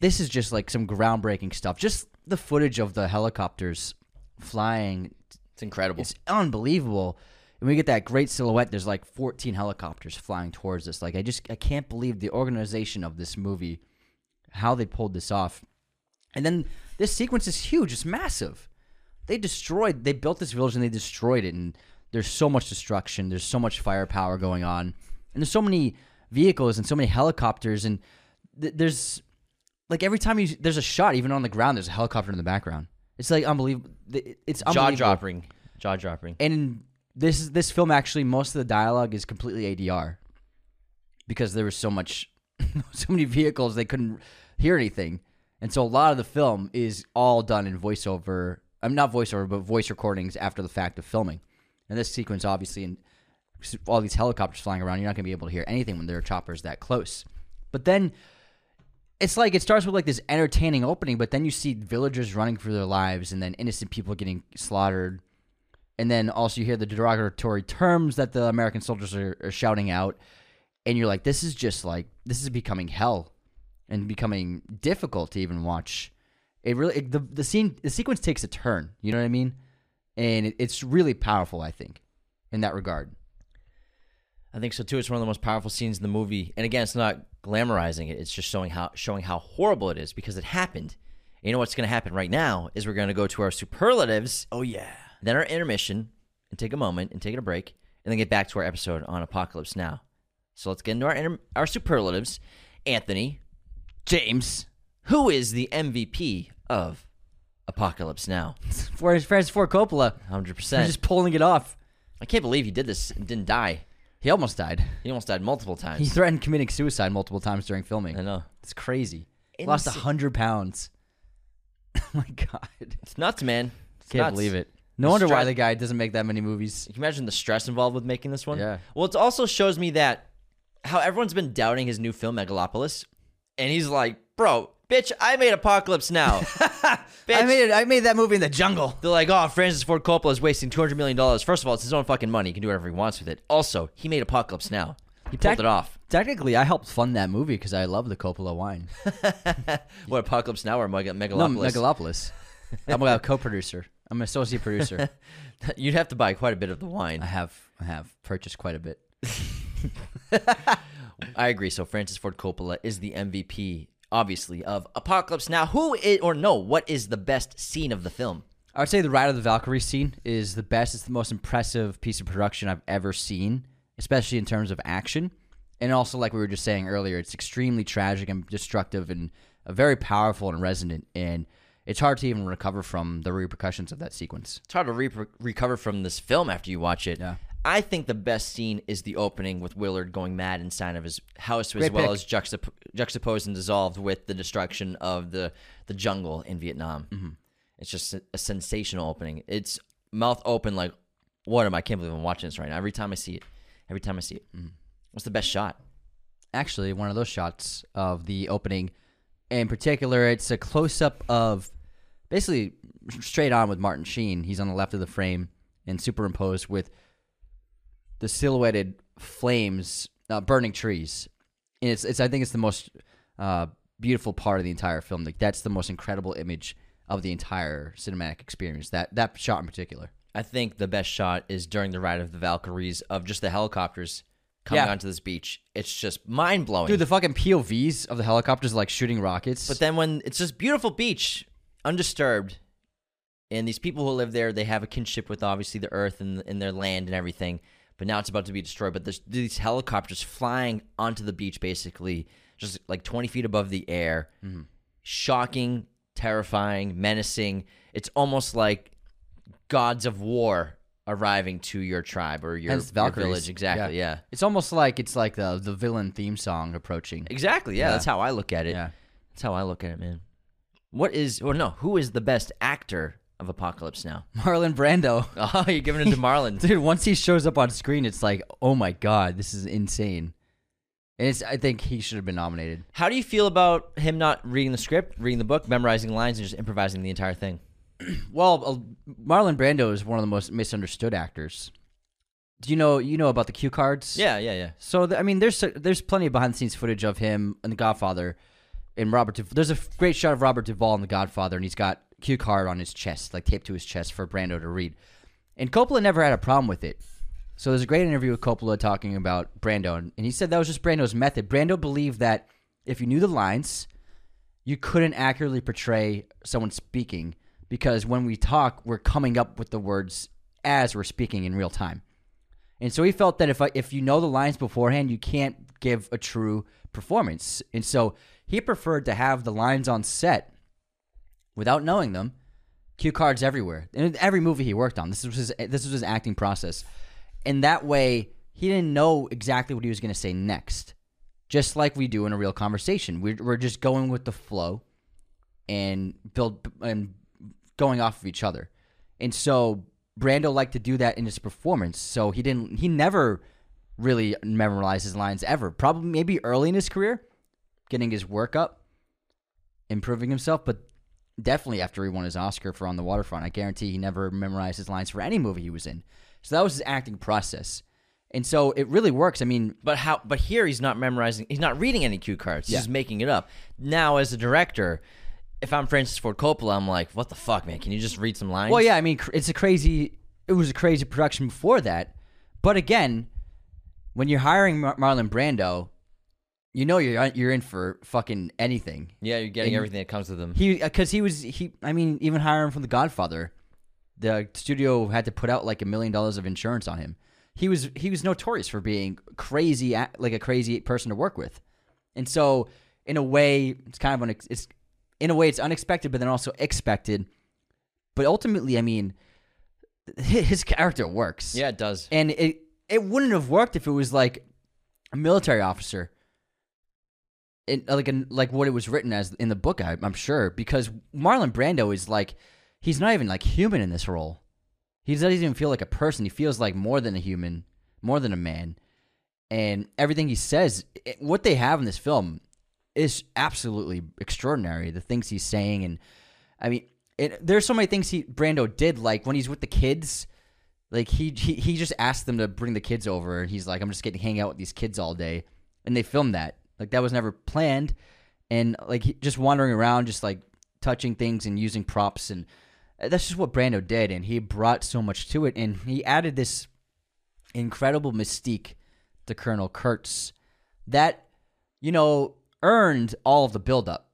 this is just like some groundbreaking stuff just the footage of the helicopters flying It's incredible. it's unbelievable. And we get that great silhouette. There's like 14 helicopters flying towards us. Like I just I can't believe the organization of this movie, how they pulled this off. And then this sequence is huge. It's massive. They destroyed. They built this village and they destroyed it. And there's so much destruction. There's so much firepower going on. And there's so many vehicles and so many helicopters. And th- there's like every time you there's a shot, even on the ground, there's a helicopter in the background. It's like unbelievable. It's jaw dropping, Jaw dropping. And this is this film actually most of the dialogue is completely ADR because there was so much so many vehicles they couldn't hear anything. And so a lot of the film is all done in voiceover. I'm not voiceover, but voice recordings after the fact of filming. And this sequence obviously all these helicopters flying around, you're not going to be able to hear anything when there are choppers that close. But then it's like it starts with like this entertaining opening, but then you see villagers running for their lives, and then innocent people getting slaughtered, and then also you hear the derogatory terms that the American soldiers are, are shouting out, and you're like, this is just like this is becoming hell, and becoming difficult to even watch. It really it, the the scene the sequence takes a turn. You know what I mean? And it, it's really powerful, I think, in that regard. I think so too. It's one of the most powerful scenes in the movie, and again, it's not glamorizing it. It's just showing how showing how horrible it is because it happened. And you know what's going to happen right now is we're going to go to our superlatives, Oh yeah. Then our intermission, and take a moment and take a break, and then get back to our episode on Apocalypse Now. So let's get into our inter- our superlatives. Anthony, James. who is the MVP of Apocalypse Now? For Francis Ford Coppola. Hundred percent. just pulling it off. I can't believe he did this and didn't die. He almost died. He almost died multiple times. He threatened committing suicide multiple times during filming. I know. It's crazy. Lost a hundred pounds. oh my god! It's nuts, man. It's Can't nuts. believe it. No The wonder why the guy doesn't make that many movies. Can you imagine the stress involved with making this one? Yeah. Well, it also shows me that how everyone's been doubting his new film Megalopolis, and he's like, "Bro, bitch, I made Apocalypse Now." bitch. I made it. I made that movie in the jungle. They're like, "Oh, Francis Ford Coppola is wasting two hundred million dollars." First of all, it's his own fucking money; he can do whatever he wants with it. Also, he made Apocalypse Now. He pulled Tec- it off. Technically, I helped fund that movie because I love the Coppola wine. What Apocalypse Now or Meg- no, Megalopolis? Megalopolis. I'm a co-producer. I'm an associate producer. You'd have to buy quite a bit of the wine. I have I have purchased quite a bit. I agree. So Francis Ford Coppola is the MVP, obviously, of Apocalypse Now. Who is, or no, what is the best scene of the film? I would say the Ride of the Valkyrie scene is the best. It's the most impressive piece of production I've ever seen, especially in terms of action. And also, like we were just saying earlier, it's extremely tragic and destructive and very powerful and resonant. And it's hard to even recover from the repercussions of that sequence. It's hard to re- recover from this film after you watch it. Yeah. I think the best scene is the opening with Willard going mad inside of his house, as well pick. as juxtap- juxtaposed and dissolved with the destruction of the, the jungle in Vietnam. Mm-hmm. It's just a, a sensational opening. It's mouth open, like, what am I? I can't believe I'm watching this right now. Every time I see it, every time I see it. Mm-hmm. What's the best shot? Actually, one of those shots of the opening, in particular, it's a close up of basically straight on with Martin Sheen. He's on the left of the frame and superimposed with the silhouetted flames uh, burning trees. And it's, it's I think it's the most uh, beautiful part of the entire film. Like that's the most incredible image of the entire cinematic experience. That that shot in particular. I think the best shot is during the ride of the Valkyries of just the helicopters coming Yeah. onto this beach. It's just mind blowing. Dude, the fucking POVs of the helicopters like shooting rockets. But then when it's this beautiful beach, undisturbed, and these people who live there, they have a kinship with obviously the earth and, and their land and everything. But now it's about to be destroyed. But there's these helicopters flying onto the beach, basically, just like 20 feet above the air. Mm-hmm. Shocking, terrifying, menacing. It's almost like gods of war arriving to your tribe or your, your village. Exactly, yeah. It's almost like it's like the the villain theme song approaching. Exactly, yeah. Yeah. That's how I look at it. Yeah. That's how I look at it, man. What is, or no, who is the best actor of Apocalypse Now? Marlon Brando. Oh, you're giving it to Marlon. Dude, once he shows up on screen, it's like, oh my god, this is insane. And it's I think he should have been nominated. How do you feel about him not reading the script, reading the book, memorizing lines, and just improvising the entire thing? Well, uh, Marlon Brando is one of the most misunderstood actors. Do you know you know about the cue cards? Yeah, yeah, yeah. So th- I mean, there's there's plenty of behind the scenes footage of him and The Godfather, and Robert. Duv- there's a great shot of Robert Duvall in The Godfather, and he's got cue card on his chest, like taped to his chest for Brando to read. And Coppola never had a problem with it. So there's a great interview with Coppola talking about Brando, and and he said that was just Brando's method. Brando believed that if you knew the lines, you couldn't accurately portray someone speaking because when we talk, we're coming up with the words as we're speaking in real time. And so he felt that if if you know the lines beforehand, you can't give a true performance. And so he preferred to have the lines on set without knowing them, cue cards everywhere. In every movie he worked on, this was his this was his acting process. And that way, he didn't know exactly what he was going to say next. Just like we do in a real conversation, we're, we're just going with the flow and build and going off of each other. And so Brando liked to do that in his performance. So he didn't he never really memorized his lines ever. Probably maybe early in his career, getting his work up. improving himself, but definitely after he won his Oscar for On the Waterfront, I guarantee he never memorized his lines for any movie he was in. So that was his acting process. And so it really works. I mean, But how? But here he's not memorizing. He's not reading any cue cards. Yeah. He's making it up. Now, as a director, if I'm Francis Ford Coppola, I'm like, what the fuck, man? Can you just read some lines? well, yeah, I mean, it's a crazy. It was a crazy production before that, but again, when you're hiring Mar- Marlon Brando, you know you're you're in for fucking anything. yeah. You're getting And- everything that comes with them. He because he was he. I mean, even hiring from The Godfather, the studio had to put out like a million dollars of insurance on him. He was he was notorious for being crazy, a- like a crazy person to work with, and so in a way, it's kind of unex- it's in a way it's unexpected, but then also expected. But ultimately, I mean, hi- his character works. yeah, it does. and it it wouldn't have worked if it was like a military officer. Like an, like what it was written as in the book, I, I'm sure, because Marlon Brando is like he's not even like human in this role. He doesn't even feel like a person. He feels like more than a human, more than a man, and everything he says, it, what they have in this film, is absolutely extraordinary. The things he's saying, and I mean, it, there's so many things he Brando did, like when he's with the kids. Like he, he he just asked them to bring the kids over, and he's like, "I'm just getting to hang out with these kids all day," and they filmed that. Like that was never planned, and like he, just wandering around, just like touching things and using props, and uh, that's just what Brando did, and he brought so much to it, and he added this incredible mystique to Colonel Kurtz that you know earned all of the buildup.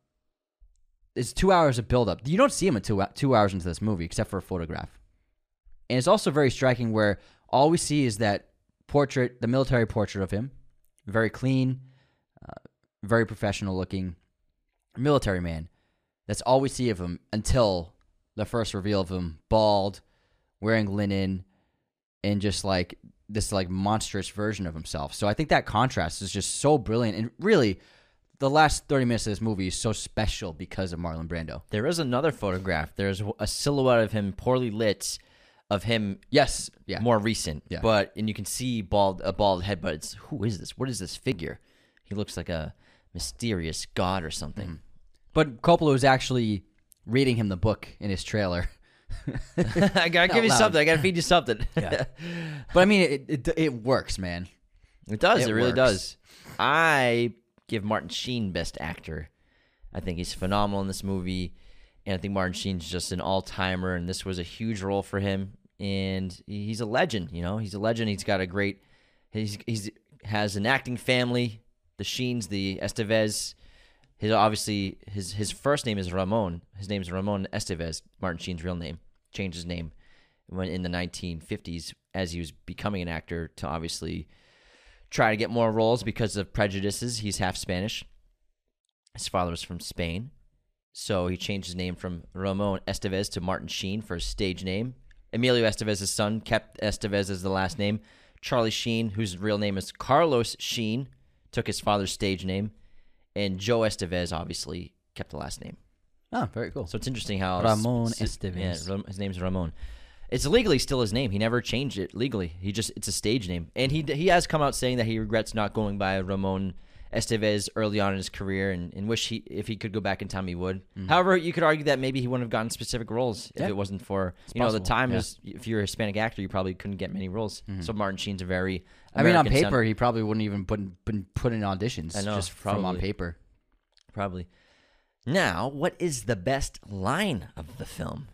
It's two hours of buildup. You don't see him until two hours into this movie, except for a photograph. And it's also very striking where all we see is that portrait, the military portrait of him, very clean, very professional looking military man. That's all we see of him until the first reveal of him bald, wearing linen, and just like this like monstrous version of himself. So I think that contrast is just so brilliant and really the last 30 minutes of this movie is so special because of Marlon Brando. There is another photograph. There's a silhouette of him poorly lit, of him Yes, yeah. more recent. Yeah. But and you can see bald a bald head, but it's who is this? What is this figure? He looks like a mysterious god or something. Mm-hmm. But Coppola was actually reading him the book in his trailer. I gotta give you loud. something. I gotta feed you something. Yeah. But I mean, it, it, it works, man. it does. It, It really works. does. I give Martin Sheen best actor. I think he's phenomenal in this movie, and I think Martin Sheen's just an all timer, and this was a huge role for him. And he's a legend. You know, he's a legend. He's got a great. He's he's has an acting family. The Sheens, the Estevez. His obviously his his first name is Ramon. His name is Ramon Estevez. Martin Sheen's real name. Changed his name when in the 1950s as he was becoming an actor to obviously try to get more roles because of prejudices. He's half Spanish. His father was from Spain. So he changed his name from Ramon Estevez to Martin Sheen for his stage name. Emilio Estevez's son kept Estevez as the last name. Charlie Sheen, whose real name is Carlos Sheen, took his father's stage name. And Joe Estevez obviously kept the last name. Oh, very cool. So it's interesting how Ramon s- s- Estevez. Yeah, his name's Ramon. It's legally still his name. He never changed it legally. He just it's a stage name, and he he has come out saying that he regrets not going by Ramon Estevez early on in his career, and, and wish he if he could go back in time he would. Mm-hmm. However, you could argue that maybe he wouldn't have gotten specific roles if Yeah. it wasn't for you know the possible, time yeah. is if you're a Hispanic actor you probably couldn't get many roles. Mm-hmm. So Martin Sheen's a very I mean, on paper, sound- he probably wouldn't even put been put in auditions. I know, just from on paper. probably. Now, what is the best line of the film?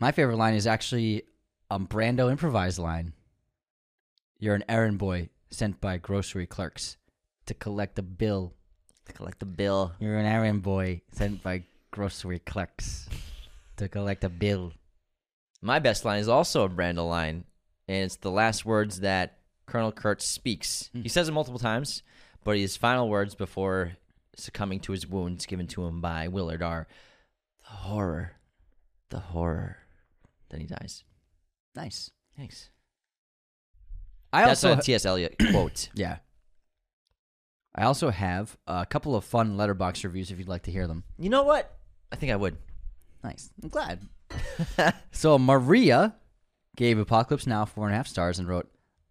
My favorite line is actually a Brando improvised line. You're an errand boy sent by grocery clerks to collect a bill. To collect a bill. You're an errand boy sent by grocery clerks to collect a bill. My best line is also a Brando line, and it's the last words that Colonel Kurtz speaks. Hmm. He says it multiple times, but his final words before succumbing to his wounds given to him by Willard are the horror, the horror. Then he dies. Nice. Thanks. I That's also a T.S. Eliot quote. yeah. I also have a couple of fun Letterboxd reviews if you'd like to hear them. You know what? I think I would. Nice. I'm glad. so Maria gave Apocalypse Now four and a half stars and wrote,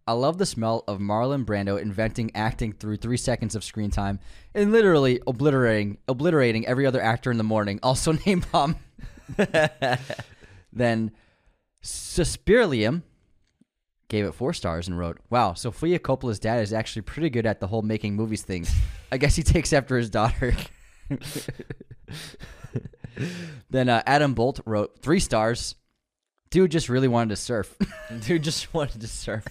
I love the smell of Marlon Brando inventing acting through three seconds of screen time and literally obliterating obliterating every other actor in the morning. Also napalm. then Suspirlium gave it four stars and wrote, "Wow, Sofia Coppola's dad is actually pretty good at the whole making movies thing. I guess he takes after his daughter." then uh, Adam Bolt wrote three stars. Dude just really wanted to surf. Dude just wanted to surf.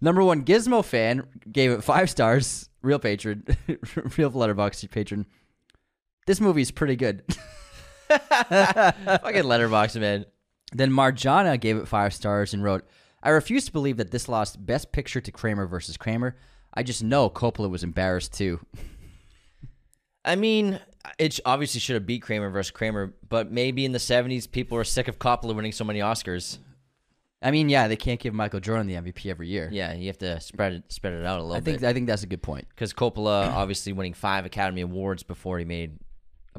Number one Gizmo fan gave it five stars. Real patron, real Letterboxd patron. This movie is pretty good. Fucking Letterboxd, man. Then Marjana gave it five stars and wrote, "I refuse to believe that this lost Best Picture to Kramer versus Kramer. I just know Coppola was embarrassed too." I mean, it obviously should have beat Kramer versus Kramer, but maybe in the 70s, people were sick of Coppola winning so many Oscars. I mean, yeah, they can't give Michael Jordan the MVP every year. Yeah, you have to spread it spread it out a little I think bit. I think that's a good point. Because Coppola obviously winning five Academy Awards before he made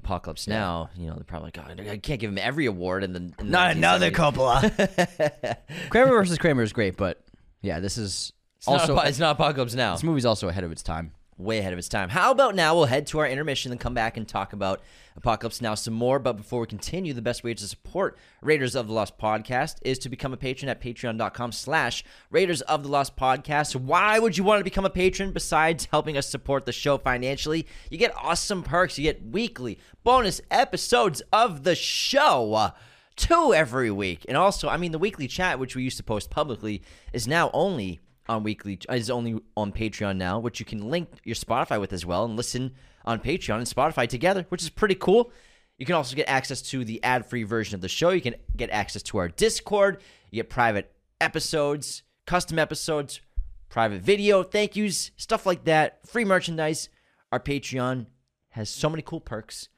Apocalypse Now, you know, they're probably like, oh, I can't give him every award And then the 1970s." Coppola. Kramer versus Kramer is great, but yeah, this is It's also Apo- it's not Apocalypse Now. this movie's also ahead of its time. Way ahead of its time. How about now we'll head to our intermission and come back and talk about Apocalypse Now some more. But before we continue, the best way to support Raiders of the Lost Podcast is to become a patron at patreon.com slash Raiders of the Lost Podcast. Why would you want to become a patron besides helping us support the show financially? You get awesome perks. You get weekly bonus episodes of the show uh, two every week. And also, I mean, the weekly chat, which we used to post publicly, is now only on weekly uh, is only on Patreon now, which you can link your Spotify with as well and listen on Patreon and Spotify together, which is pretty cool. You can also get access to the ad-free version of the show. You can get access to our Discord. You get private episodes, custom episodes, private video, thank yous, stuff like that, free merchandise. Our Patreon has so many cool perks,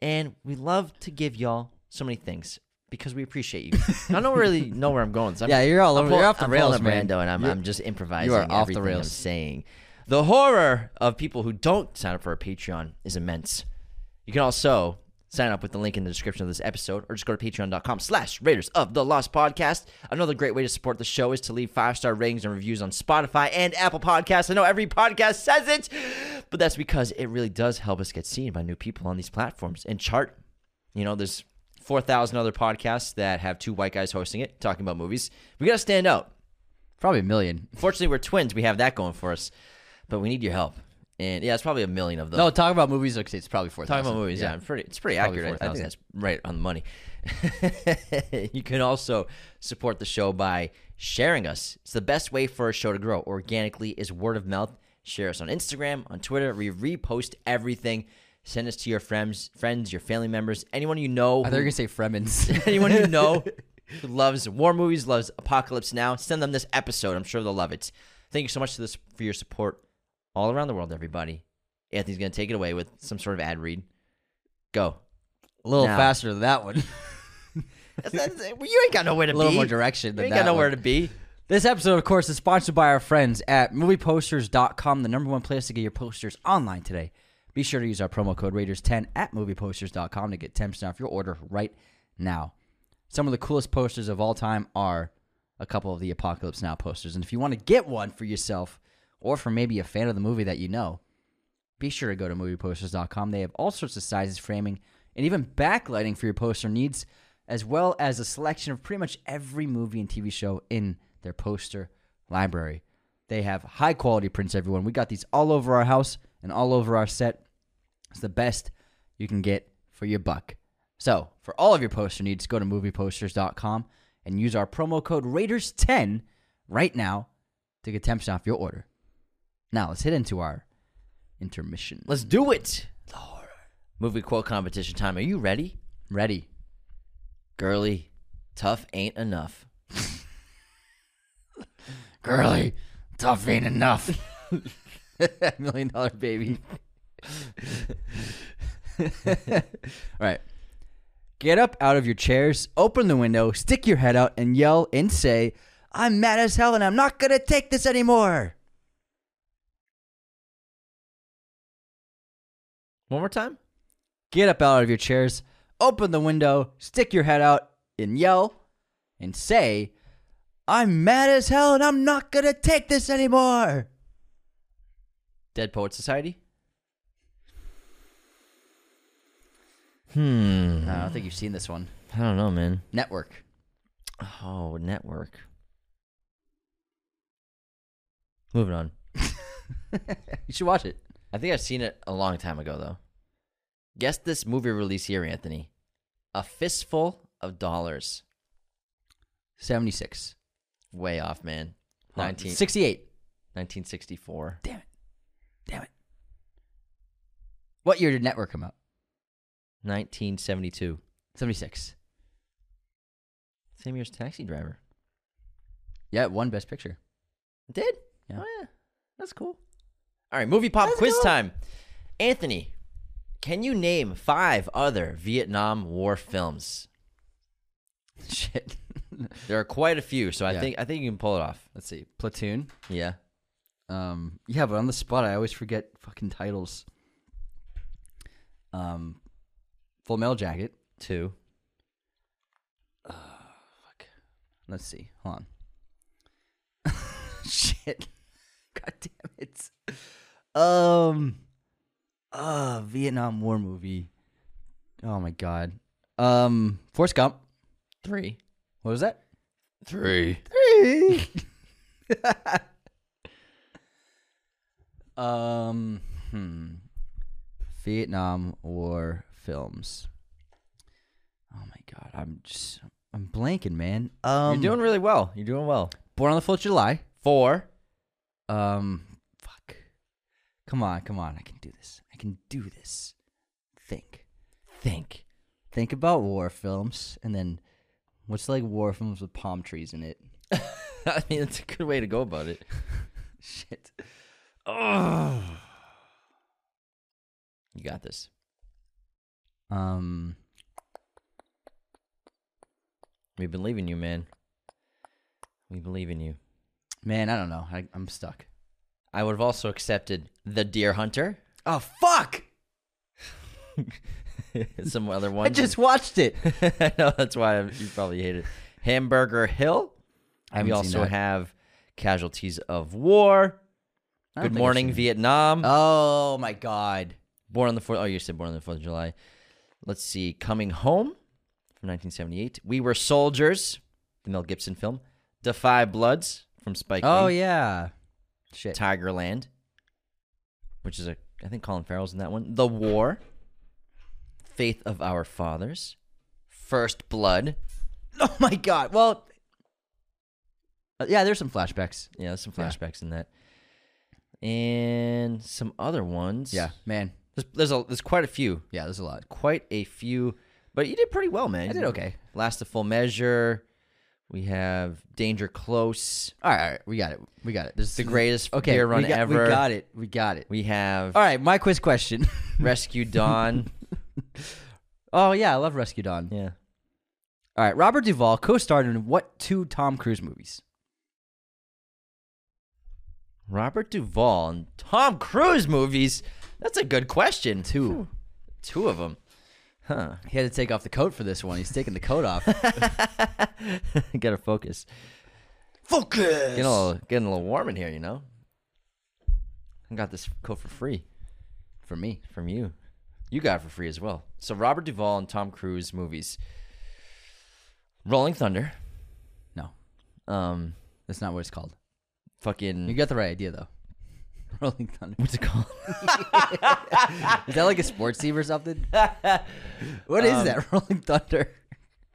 and we love to give y'all so many things because we appreciate you. I don't really know where I'm going. So I'm- Yeah, you're all I'm over- you're off the I'm rails, pulling a man. Brando, and I'm, I'm just improvising. you are off the everything I'm rails. saying. The horror of people who don't sign up for a Patreon is immense. You can also sign up with the link in the description of this episode or just go to patreon.com slash raiders of the lost podcast another great way to support the show is to leave five star ratings and reviews on spotify and apple podcasts i know every podcast says it but that's because it really does help us get seen by new people on these platforms and chart you know there's 4000 other podcasts that have two white guys hosting it talking about movies we gotta stand out Probably a million. Fortunately, we're twins. We have that going for us, but we need your help. And yeah, it's probably a million of them. No, talk about movies. Okay, it's probably four. talking about movies. Yeah, I'm pretty. It's pretty Probably accurate. I think that's right on the money. you can also support the show by sharing us. It's the best way for a show to grow organically. Is word of mouth. Share us on Instagram, on Twitter. We repost everything. Send us to your friends, friends, your family members, anyone you know. I thought you were gonna say Fremens. anyone you know who loves war movies, loves Apocalypse Now, send them this episode. I'm sure they'll love it. Thank you so much to this for your support all around the world, everybody. Anthony's gonna take it away with some sort of ad read. Go. a little Now. faster than that one. That's- that's- you ain't got nowhere to be. a little be. more direction You than ain't that got nowhere one. to be. This episode, of course, is sponsored by our friends at movieposters.com, the number one place to get your posters online today. Be sure to use our promo code Raiders10 at movieposters.com to get 10% off your order right now. Some of the coolest posters of all time are a couple of the Apocalypse Now posters. And if you want to get one for yourself or for maybe a fan of the movie that you know, be sure to go to movieposters.com. They have all sorts of sizes, framing, and even backlighting for your poster needs, as well as a selection of pretty much every movie and TV show in their poster library. They have high quality prints, everyone. We got these all over our house and all over our set. It's the best you can get for your buck. So, for all of your poster needs, go to movieposters.com and use our promo code Raiders10 right now to get 10% off your order. Now, let's hit into our intermission. Let's do it. Horror. Movie quote competition time. Are you ready? Ready. Girly, tough ain't enough. Girly, tough ain't enough. Million dollar baby. All right. Get up out of your chairs, open the window, stick your head out, and yell and say, I'm mad as hell and I'm not going to take this anymore. One more time. Get up out of your chairs, open the window, stick your head out, and yell and say, I'm mad as hell and I'm not gonna take this anymore. Dead Poet Society. Hmm. I don't think you've seen this one. I don't know, man. Network. Oh, network. Moving on. You should watch it. I think I've seen it a long time ago, though. Guess this movie release year, Anthony. A Fistful of Dollars. 76. Way off, man. 1968. 1964. Damn it. Damn it. What year did Network come out? 1972. 76. Same year as Taxi Driver. Yeah, it won Best Picture. It did? Yeah. Oh, yeah. That's cool. All right, movie pop Let's quiz go. time. Anthony, can you name five other Vietnam War films? Shit. There are quite a few, so I Yeah. think I think you can pull it off. Let's see. Platoon. Yeah. Um, yeah, but on the spot, I always forget fucking titles. Um, Full Metal Jacket. Two. Fuck. Let's see. Hold on. Shit. God damn it. Um. Uh, Vietnam War movie. Oh my god. Um, Forrest Gump. Three. What was that? Three. Three. um. Hmm. Vietnam War films. Oh my god, I'm just I'm blanking, man. Um, You're doing really well. You're doing well. Born on the Fourth of July. Four. Um, fuck. Come on, come on. I can do this. I can do this. Think. Think. Think about war films, and then what's like war films with palm trees in it? I mean, it's a good way to go about it. Shit. Oh. You got this. Um. We believe in you, man. We believe in you. Man, I don't know. I, I'm stuck. I would have also accepted The Deer Hunter. Oh fuck! Some other one. I just watched it. I know that's why you probably hate it. Hamburger Hill. I we also have Casualties of War. Good Morning. Vietnam. Oh my god. Born on the fourth. Oh, you said Born on the Fourth of July. Let's see. Coming Home from 1978. We Were Soldiers, the Mel Gibson film. Da 5 Bloods from Spike Lee. Oh yeah. Shit. Tigerland, which is a I think Colin Farrell's in that one. The War. Faith of Our Fathers. First Blood. Oh my god. Well. uh, yeah, there's some flashbacks. Yeah, there's some Yeah. flashbacks in that. And some other ones. Yeah, man. There's there's, a, there's quite a few. Yeah, there's a lot. Quite a few. But you did pretty well, man. I did okay. Last of Full Measure. We have Danger Close. All right, all right, we got it. We got it. This is The greatest okay. beer run we got, ever. We got it. We got it. We have All right, my quiz question. Rescue Dawn. oh yeah, I love Rescue Dawn. yeah. All right, Robert Duvall co-starred in what two Tom Cruise movies? Robert Duvall and Tom Cruise movies. That's a good question. Two. Two of them. Huh. He had to take off the coat for this one. He's taking the coat off. Gotta focus. Focus. Getting a little, getting a little warm in here, you know. I got this coat for free For me, from you. You got it for free as well. So Robert Duvall and Tom Cruise movies. Rolling Thunder. no, Um, that's not what it's called. fucking. You got the right idea though. Rolling Thunder. what's it called? Is that like a sports team or something? What is Um, that? Rolling Thunder.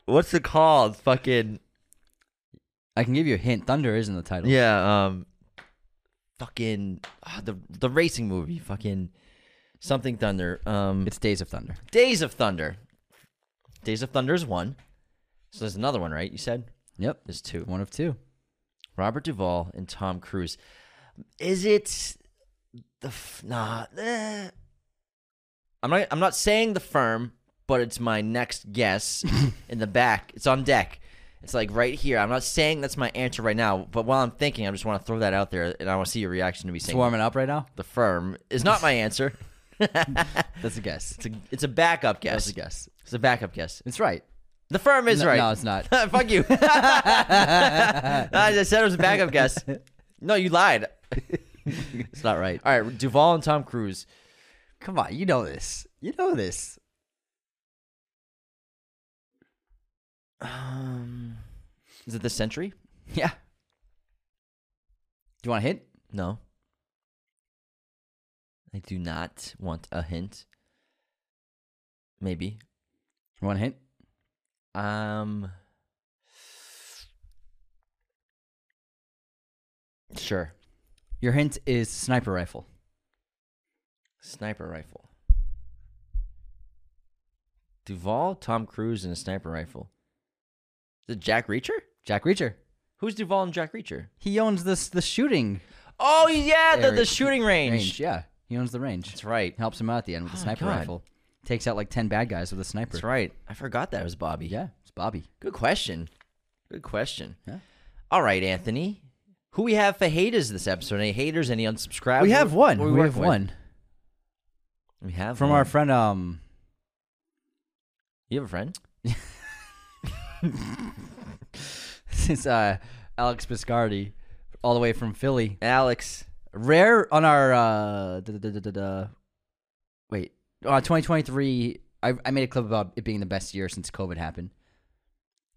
what's it called? Fucking. I can give you a hint. Thunder isn't the title. Yeah. Um. Fucking ah, the the racing movie. Fucking something Thunder. Um. It's Days of Thunder. Days of Thunder. Days of Thunder is one. So there's another one, right? You said Yep. there's two. One of two. Robert Duvall and Tom Cruise. Is it the f- nah? eh. I'm not. I'm not saying the firm, but it's my next guess. in the back, it's on deck. It's like right here. I'm not saying that's my answer right now, but while I'm thinking, I just want to throw that out there, and I want to see your reaction to me It's saying warming up right now. the firm is not my answer. That's a guess. It's a, it's a backup guess. That's a guess. It's a backup guess. It's right. The firm is No- right. No, it's not. Fuck you. I just said it was a backup guess. No, you lied. it's not right. All right, Duvall and Tom Cruise. Come on, you know this. You know this. Um, is it the century? Yeah. Do you want a hint? No. I do not want a hint. Maybe. You want a hint? Um. Sure. Your hint is sniper rifle. Sniper rifle. Duvall, Tom Cruise, and a sniper rifle. Is it Jack Reacher? Jack Reacher. Who's Duvall and Jack Reacher? He owns this the shooting Oh yeah, the, the shooting range. range. Yeah, he owns the range. That's right. Helps him out at the end with the Oh, sniper God. rifle. Takes out like ten bad guys with a sniper. That's right. I forgot that was Bobby. Yeah, it's Bobby. Good question. Good question. Yeah. All right, Anthony. Who we have for haters this episode? Any haters? Any unsubscribed? we have one. We, work have with? one We have from one. our friend. Um, You have a friend? since uh, Alex Biscardi, all the way from Philly. Alex. Rare on our uh, da, da, da, wait, uh, 2023. I, I made a clip about it being the best year since COVID happened.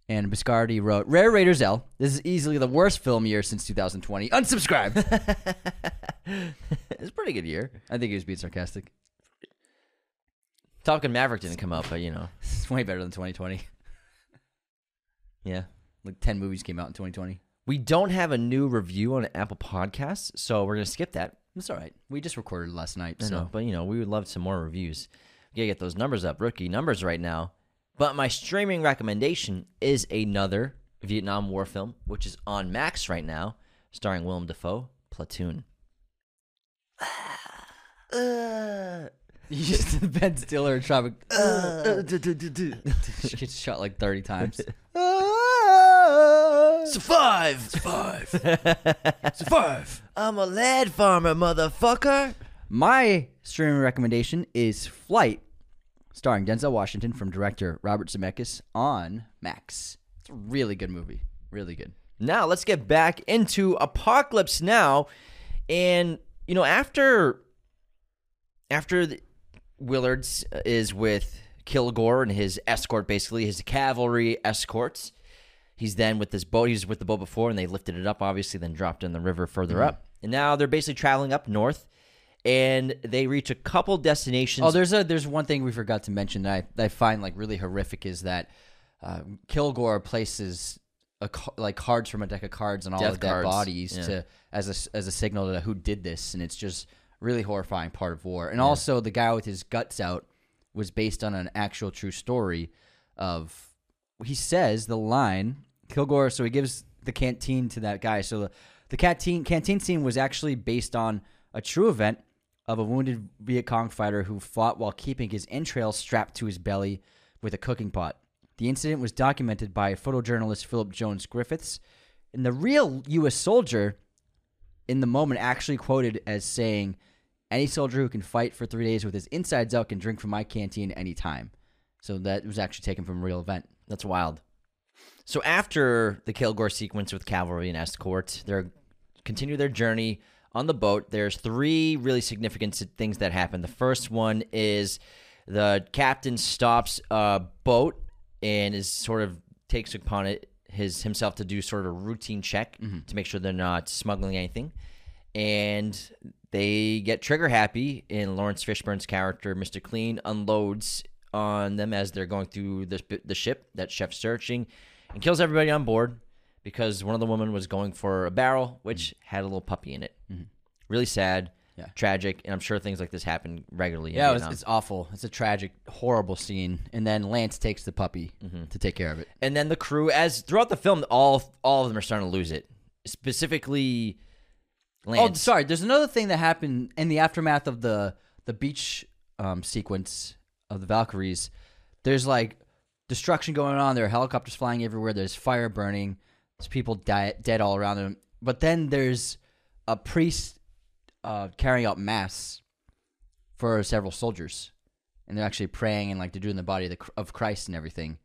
And Biscardi wrote, Rare Raiders L. This is easily the worst film year since 2020. Unsubscribe. it's a pretty good year. I think he was being sarcastic. Top Gun Maverick didn't come out, but you know, It's way better than 2020. yeah. Like 10 movies came out in 2020. We don't have a new review on Apple Podcasts, so we're gonna skip that. It's all right. We just recorded last night. I So know, but you know, we would love some more reviews. We gotta get those numbers up, rookie numbers right now. But my streaming recommendation is another Vietnam War film, which is on Max right now, starring Willem Dafoe, Platoon. Uh, you just Ben Stiller tropic. she gets shot like 30 times. Survive! Survive! Survive! I'm a lad farmer, motherfucker! My streaming recommendation is Flight, starring Denzel Washington from director Robert Zemeckis on Max. It's a really good movie. Really good. Now let's get back into Apocalypse Now, and you know after after the, Willards is with Kilgore and his escort, basically his cavalry escorts. He's then with this boat. He was with the boat before, and they lifted it up, obviously, then dropped in the river further mm-hmm. up, and now they're basically traveling up north, and they reach a couple destinations. Oh, there's a there's one thing we forgot to mention that I, I find like really horrific is that uh, Kilgore places a, like cards from a deck of cards on all Death the dead bodies yeah. to as a as a signal to who did this, and it's just really horrifying part of war. And also the guy with his guts out was based on an actual true story of he says the line Kilgore. So he gives the canteen to that guy. So the the canteen canteen scene was actually based on a true event of a wounded Viet Cong fighter who fought while keeping his entrails strapped to his belly with a cooking pot. The incident was documented by photojournalist Philip Jones Griffiths, and the real U.S. soldier in the moment actually quoted as saying, "Any soldier who can fight for three days with his insides out can drink from my canteen anytime." So that was actually taken from a real event. That's wild. So after the Kilgore sequence with cavalry and escort, they continue their journey on the boat. There's three really significant things that happen. The first one is the captain stops a boat and is sort of takes upon it his himself to do sort of a routine check mm-hmm. to make sure they're not smuggling anything. And they get trigger happy, and Laurence Fishburne's character, Mr. Clean, unloads on them as they're going through the, the ship that Chef's searching and kills everybody on board because one of the women was going for a barrel which mm. had a little puppy in it. Mm-hmm. Really sad, Yeah. tragic, and I'm sure things like this happen regularly. in Yeah, it was, Vietnam. it's awful. It's a tragic, horrible scene. And then Lance takes the puppy mm-hmm. to take care of it. and then the crew, as throughout the film, all all of them are starting to lose it. Specifically, oh, Lance. Oh, sorry. There's another thing that happened in the aftermath of the the beach um, sequence of the Valkyries. There's like destruction going on. There are helicopters flying everywhere. There's fire burning. There's people die- dead all around them. But then there's a priest uh, carrying out mass for several soldiers, and they're actually praying and like they're doing the body of, the, of Christ and everything.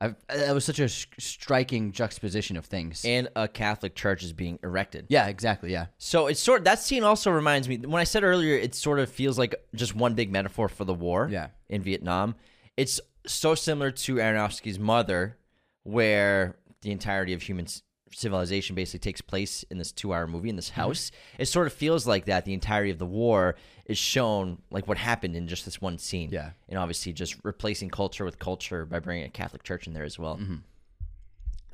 I've, that was such a sh- striking juxtaposition of things. and a Catholic church is being erected. yeah, exactly. Yeah. So it's sort that scene also reminds me when I said earlier it sort of feels like just one big metaphor for the war Yeah. in Vietnam. It's so similar to Aronofsky's Mother where the entirety of human civilization basically takes place in this 2-hour movie in this Mm-hmm. house. It sort of feels like that the entirety of the war is shown like what happened in just this one scene. Yeah. And obviously just replacing culture with culture by bringing a Catholic church in there as well. Mm-hmm.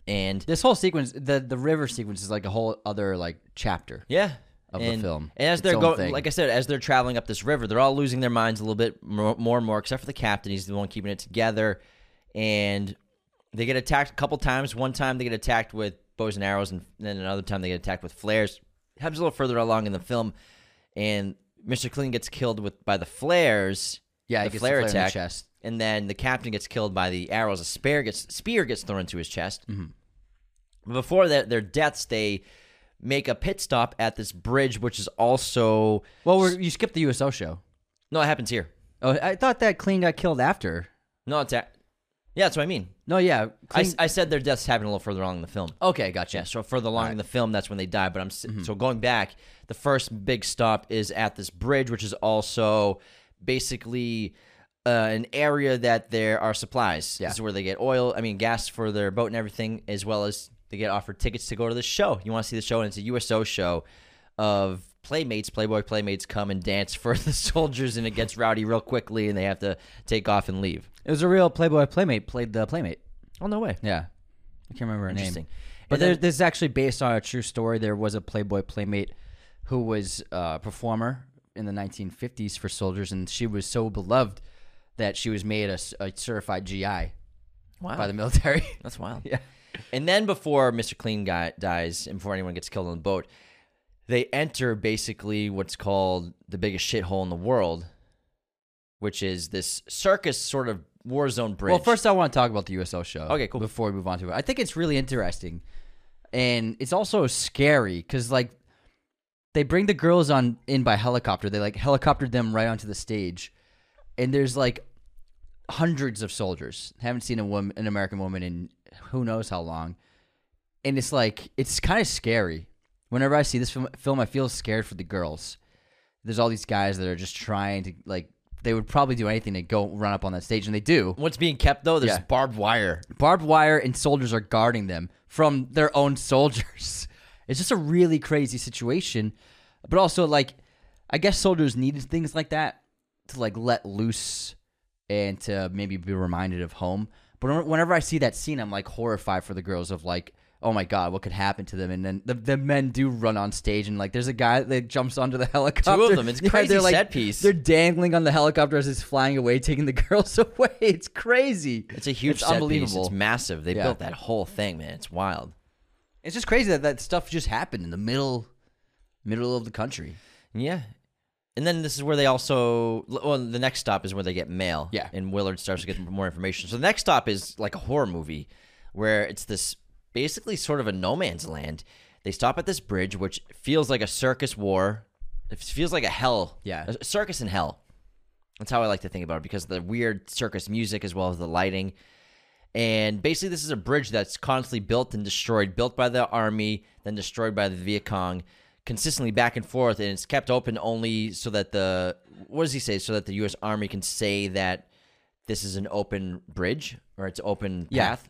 And This whole sequence, the the river sequence, is like a whole other like chapter. Yeah. of the film. And as Its they're going, like I said, as they're traveling up this river, they're all losing their minds a little bit more, more and more, except for the captain. He's the one keeping it together. And they get attacked a couple times. One time they get attacked with bows and arrows, and then another time they get attacked with flares. It happens a little further along in the film, and Mr. Clean gets killed with by the flares. Yeah, the flare the flare the attack, chest. and then the captain gets killed by the arrows. A spear gets spear gets thrown into his chest. Mm-hmm. Before that, their deaths, they make a pit stop at this bridge, which is also Well, we're, you skipped the USO show. no, it happens here. Oh, I thought that Clean got killed after. No, it's a, yeah, that's what I mean. No, yeah. I, Clean, I said their deaths happen a little further along in the film. okay, gotcha. Yeah, so further along in the film, that's when they die. But I'm s Mm-hmm. so going back. The first big stop is at this bridge, which is also basically uh, an area that there are supplies. Yeah. This is where they get oil, I mean gas for their boat and everything, as well as they get offered tickets to go to the show. You want to see the show, and it's a USO show of playmates, Playboy playmates come and dance for the soldiers, and it gets rowdy real quickly, and they have to take off and leave. It was a real Playboy Playmate played the Playmate. Oh no way! Yeah, I can't remember her Interesting. name. But And then- this is actually based on a true story. There was a Playboy Playmate who was a performer in the 1950s for soldiers, and she was so beloved that she was made a, s- a certified GI Wow, by the military. that's wild. yeah. And then before Mr. Clean guy dies and before anyone gets killed on the boat, they enter basically what's called the biggest shithole in the world, which is this circus sort of war zone bridge. Well, first I want to talk about the USO show. Okay, cool. Before we move on to it, I think it's really interesting, and it's also scary because like they bring the girls on in by helicopter. They like helicoptered them right onto the stage, and there's like hundreds of soldiers. Haven't seen a woman, an American woman, in who knows how long, and it's like it's kind of scary. Whenever I see this film, film, I feel scared for the girls. There's all these guys that are just trying to like. They would probably do anything to go run up on that stage, and they do what's being kept though, there's Yeah. barbed wire. barbed wire and soldiers are guarding them from their own soldiers. It's just a really crazy situation. But also like I guess soldiers needed things like that to like let loose and to maybe be reminded of home. But whenever I see that scene I'm like horrified for the girls of like Oh my god, what could happen to them? And then the, the men do run on stage, and like, there's a guy that jumps onto the helicopter. Two of them. It's Yeah, crazy they're, like, set piece. They're dangling on the helicopter as it's flying away, taking the girls away. It's crazy. It's a huge It's set piece. unbelievable. It's massive. They Yeah. built that whole thing, man. It's wild. It's just crazy that that stuff just happened in the middle, middle of the country. Yeah. And then this is where they also well the next stop is where they get mail. Yeah. And Willard starts to get more information. So the next stop is like a horror movie where it's this basically sort of a no man's land. They stop at this bridge which feels like a circus war. It feels like a hell. Yeah. A circus in hell. That's how I like to think about it because the weird circus music as well as the lighting. And basically, this is a bridge that's constantly built and destroyed, built by the army, then destroyed by the Viet Cong, consistently back and forth. And it's kept open only so that the, what does he say? So that the U.S. Army can say that this is an open bridge or it's open path.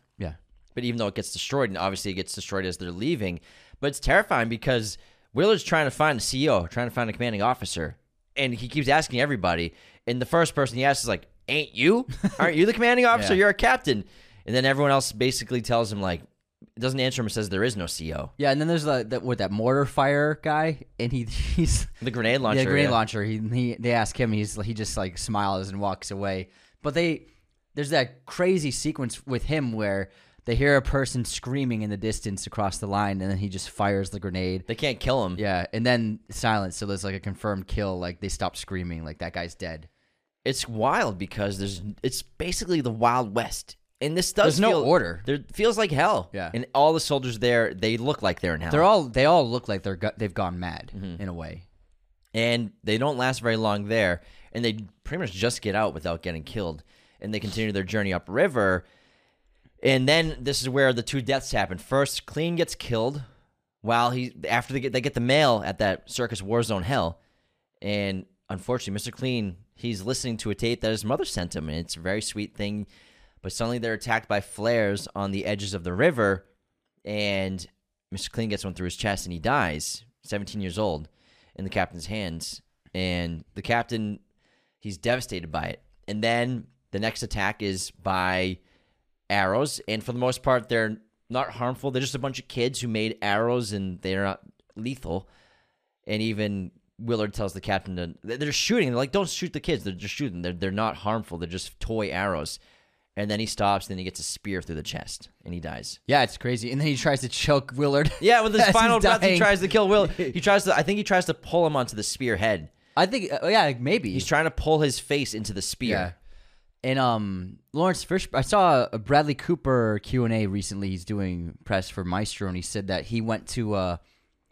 But even though it gets destroyed, and obviously it gets destroyed as they're leaving, but it's terrifying because Willard's trying to find a CEO, trying to find a commanding officer, and he keeps asking everybody. And the first person he asks is like, "Ain't you? Aren't you the commanding officer? Yeah. You're a captain." And then everyone else basically tells him like, doesn't answer him and says there is no CEO. Yeah, and then there's the, that with that mortar fire guy, and he he's The grenade launcher. yeah, grenade yeah. launcher. He, he they ask him, he's he just like smiles and walks away. But they there's that crazy sequence with him where they hear a person screaming in the distance across the line, and then he just fires the grenade. They can't kill him. Yeah, and then silence. So there's like a confirmed kill. Like they stop screaming. Like that guy's dead. It's wild because there's it's basically the Wild West. And this does There's no order. There feels like hell. Yeah. And all the soldiers there, they look like they're in hell. They're all they all look like they're go- they've gone mad Mm-hmm. in a way. and they don't last very long there and they pretty much just get out without getting killed and they continue their journey upriver And then this is where the two deaths happen. First, Clean gets killed while he after they get they get the mail at that circus war zone hell, and unfortunately, Mr. Clean he's listening to a tape that his mother sent him, and it's a very sweet thing. But suddenly they're attacked by flares on the edges of the river, and Mr. Clean gets one through his chest, and he dies. 17 years old, in the captain's hands, and the captain he's devastated by it. And then the next attack is by arrows, and for the most part, they're not harmful. They're just a bunch of kids who made arrows, and they're not lethal. And even Willard tells the captain to they're shooting. They're like, "Don't shoot the kids. They're just shooting. They're they're not harmful. They're just toy arrows." And then he stops. Then he gets a spear through the chest, and he dies. Yeah, it's crazy. And then he tries to choke Willard. Yeah, with his final breath, he tries to kill Will. He tries to. I think he tries to pull him onto the spear head. I think, uh, yeah, maybe. He's trying to pull his face into the spear. Yeah. And um, Laurence Fish, I saw a Bradley Cooper Q and A recently. He's doing press for Maestro, and he said that he went to a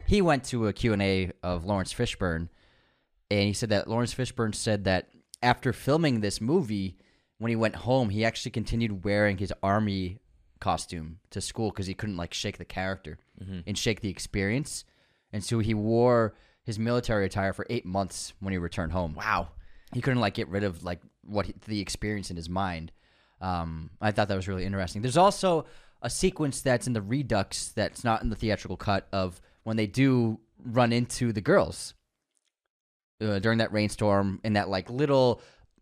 he went to a Q and A of Laurence Fishburne, and he said that Laurence Fishburne said that after filming this movie, when he went home, he actually continued wearing his army costume to school because he couldn't like shake the character and shake the experience, and so he wore his military attire for eight months when he returned home Wow. he couldn't like get rid of like what he, the experience in his mind. Um, I thought that was really interesting. There's also a sequence that's in the Redux that's not in the theatrical cut of when they do run into the girls uh, during that rainstorm in that like little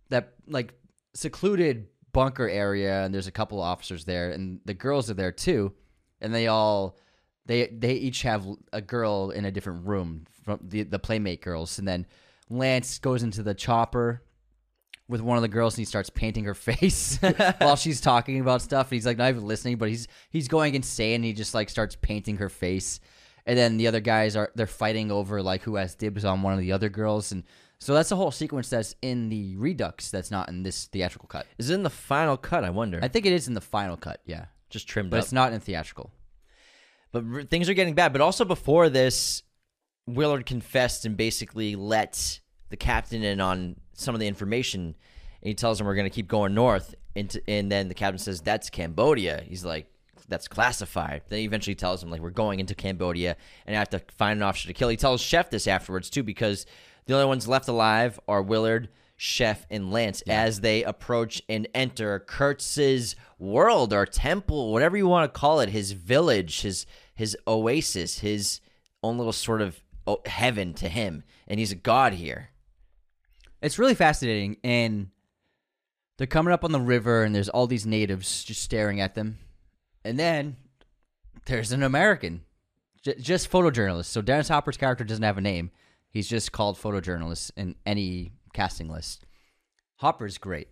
that like secluded bunker area, and there's a couple of officers there, and the girls are there too, and they all they they each have a girl in a different room from the the playmate girls, and then Lance goes into the chopper with one of the girls and he starts painting her face while she's talking about stuff. And he's like not even listening, but he's he's going insane. And he just like starts painting her face, and then the other guys are they're fighting over like who has dibs on one of the other girls, and so that's a whole sequence that's in the Redux that's not in this theatrical cut. Is it in the final cut? I wonder. I think it is in the final cut, yeah, Just trimmed but up. it's not in theatrical. But r- things are getting bad. But also before this, Willard confessed and basically let the captain in on some of the information. And he tells him we're going to keep going north. Into, and then the captain says, That's Cambodia. He's like, That's classified. Then he eventually tells him, like, we're going into Cambodia and I have to find an officer to kill. He tells Chef this afterwards, too, because the only ones left alive are Willard, Chef, and Lance as they approach and enter Kurtz's world or temple, whatever you want to call it, his village, his his oasis, his own little sort of oh, heaven to him, and he's a god here. It's really fascinating, and they're coming up on the river, and there's all these natives just staring at them, and then there's an American, j- just photojournalist. So Dennis Hopper's character doesn't have a name; he's just called photojournalist in any casting list. Hopper's great;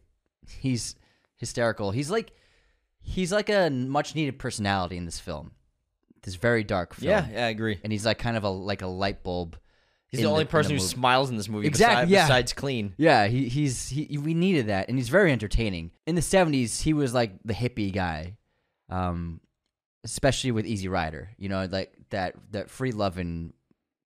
he's hysterical. He's like he's like a much needed personality in this film. This very dark film. Yeah, yeah, I agree. and he's like kind of a like a light bulb. He's the only in person who movie. smiles in this movie, Exactly, beside- yeah. besides Clean. Yeah, he, he's he. We needed that, and he's very entertaining. In the '70s, he was like the hippie guy, um, especially with Easy Rider. You know, like that that free loving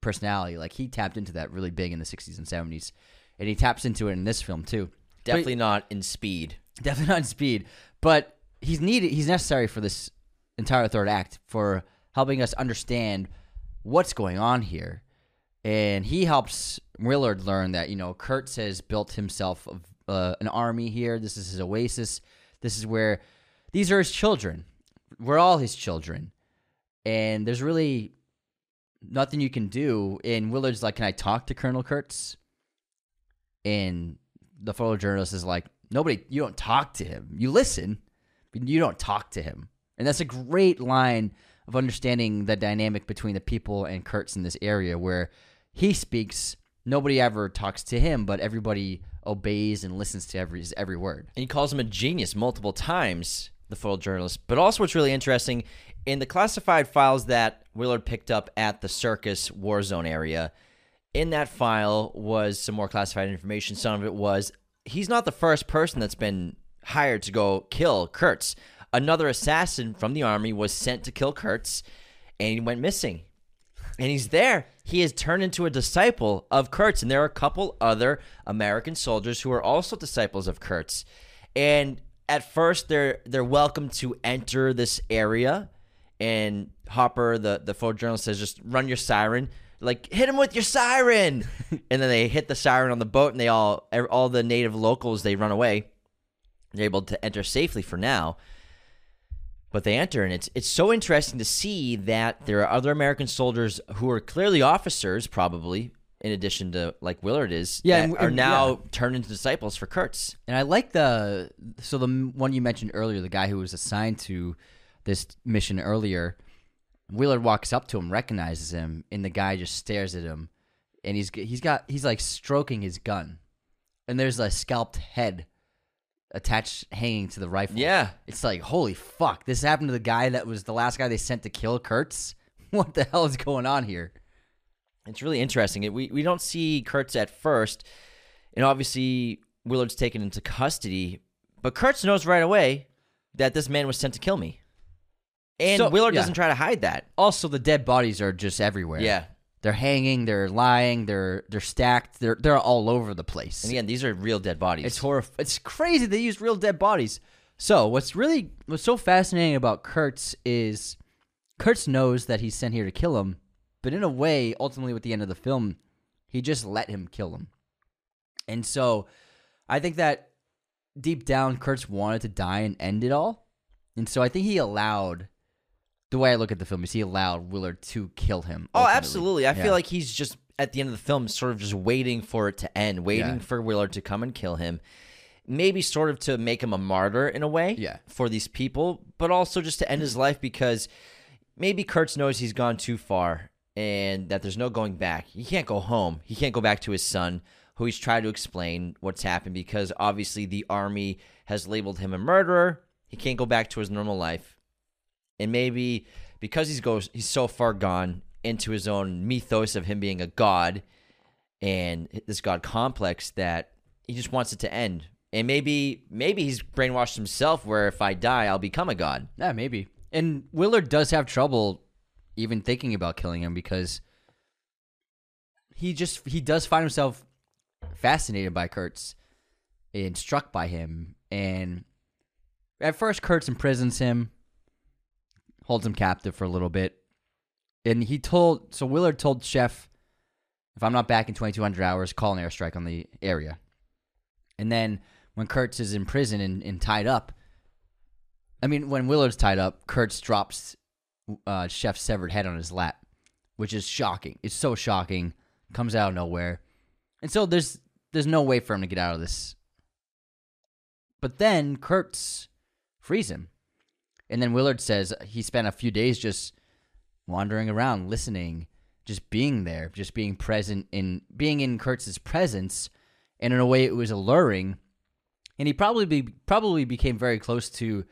personality. Like he tapped into that really big in the '60s and '70s, and he taps into it in this film too. Definitely not in speed. Definitely not in speed, but he's needed. He's necessary for this entire third act for helping us understand what's going on here, and he helps Willard learn that you know Kurtz has built himself uh, an army here. This is his oasis. This is where these are his children. We're all his children, and there's really nothing you can do. And Willard's like, "Can I talk to Colonel Kurtz?" And the photojournalist is like, nobody, you don't talk to him. You listen, but you don't talk to him. And that's a great line of understanding the dynamic between the people and Kurtz in this area where he speaks, nobody ever talks to him, but everybody obeys and listens to every his every word. And he calls him a genius multiple times, the photojournalist. But also, what's really interesting in the classified files that Willard picked up at the circus war zone area, in that file was some more classified information. Some of it was he's not the first person that's been hired to go kill Kurtz. Another assassin from the army was sent to kill Kurtz, and he went missing. And he's there. He has turned into a disciple of Kurtz, and there are a couple other American soldiers who are also disciples of Kurtz. And at first they're they're welcome to enter this area, and Hopper, the the photojournalist, says, "Just run your siren." Like hit him with your siren, and then they hit the siren on the boat, and they all all the native locals they run away. They're able to enter safely for now, but they enter, and it's it's so interesting to see that there are other American soldiers who are clearly officers, probably in addition to like Willard is, Yeah, and- are now yeah. turned into disciples for Kurtz. And I like the so the one you mentioned earlier, the guy who was assigned to this mission earlier. Willard walks up to him, recognizes him, and the guy just stares at him, and he's he's got he's like stroking his gun, and there's a scalped head attached, hanging to the rifle. Yeah, it's like holy fuck, this happened to the guy that was the last guy they sent to kill Kurtz. What the hell is going on here? It's really interesting. It, we we don't see Kurtz at first, and obviously Willard's taken into custody. But Kurtz knows right away that this man was sent to kill me, and So- Willard yeah. doesn't try to hide that. Also, the dead bodies are just everywhere. Yeah, They're hanging, they're lying, they're they're stacked, they're they're all over the place. and again, these are real dead bodies. It's horrif- It's crazy they use real dead bodies. So what's really what's so fascinating about Kurtz is Kurtz knows that he's sent here to kill him, but in a way, ultimately, with the end of the film, he just let him kill him. And so, I think that deep down, Kurtz wanted to die and end it all, and so I think he allowed. The way I look at the film is he allowed Willard to kill him. Oh, absolutely. I Yeah. feel like he's just at the end of the film, sort of just waiting for it to end, waiting Yeah. for Willard to come and kill him. Maybe sort of to make him a martyr in a way Yeah. for these people, but also just to end his life because maybe Kurtz knows he's gone too far and that there's no going back. He can't go home. He can't go back to his son, who he's tried to explain what's happened because obviously the army has labeled him a murderer. He can't go back to his normal life and maybe because he's goes he's so far gone into his own mythos of him being a god and this god complex that he just wants it to end and maybe maybe he's brainwashed himself where if i die i'll become a god Yeah, maybe. And Willard does have trouble even thinking about killing him because he just he does find himself fascinated by Kurtz and struck by him. And at first, Kurtz imprisons him, holds him captive for a little bit, and he told so Willard told Chef, if I'm not back in 2,200 hours, call an airstrike on the area. And then when Kurtz is in prison and, and tied up, I mean, when Willard's tied up, Kurtz drops uh, Chef's severed head on his lap, which is shocking. It's so shocking. Comes out of nowhere, and so there's there's no way for him to get out of this. But then Kurtz frees him, and then Willard says he spent a few days just wandering around, listening, just being there, just being present in being in Kurtz's presence, and in a way it was alluring. And he probably be, probably became very close to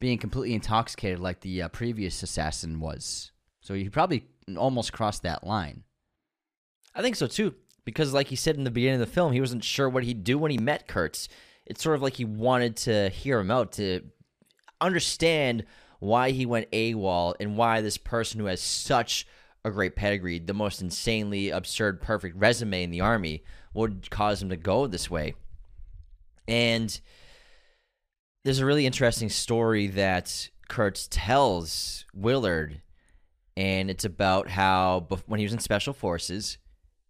being completely intoxicated like the uh, previous assassin was. So he probably almost crossed that line. i think so too because like he said in the beginning of the film he wasn't sure what he'd do when he met kurtz it's sort of like he wanted to hear him out to understand why he went AWOL and why this person who has such a great pedigree, the most insanely absurd, perfect resume in the army, would cause him to go this way. And there's a really interesting story that Kurtz tells Willard, and it's about how when he was in special forces,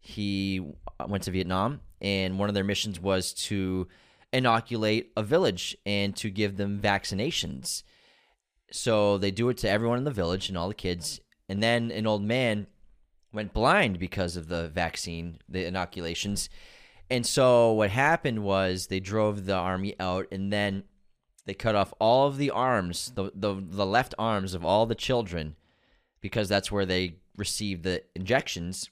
he uh, went to Vietnam, and one of their missions was to inoculate a village and to give them vaccinations. So they do it to everyone in the village and all the kids. And then an old man went blind because of the vaccine, the inoculations. And so what happened was they drove the army out and then they cut off all of the arms, the the, the left arms of all the children because that's where they received the injections.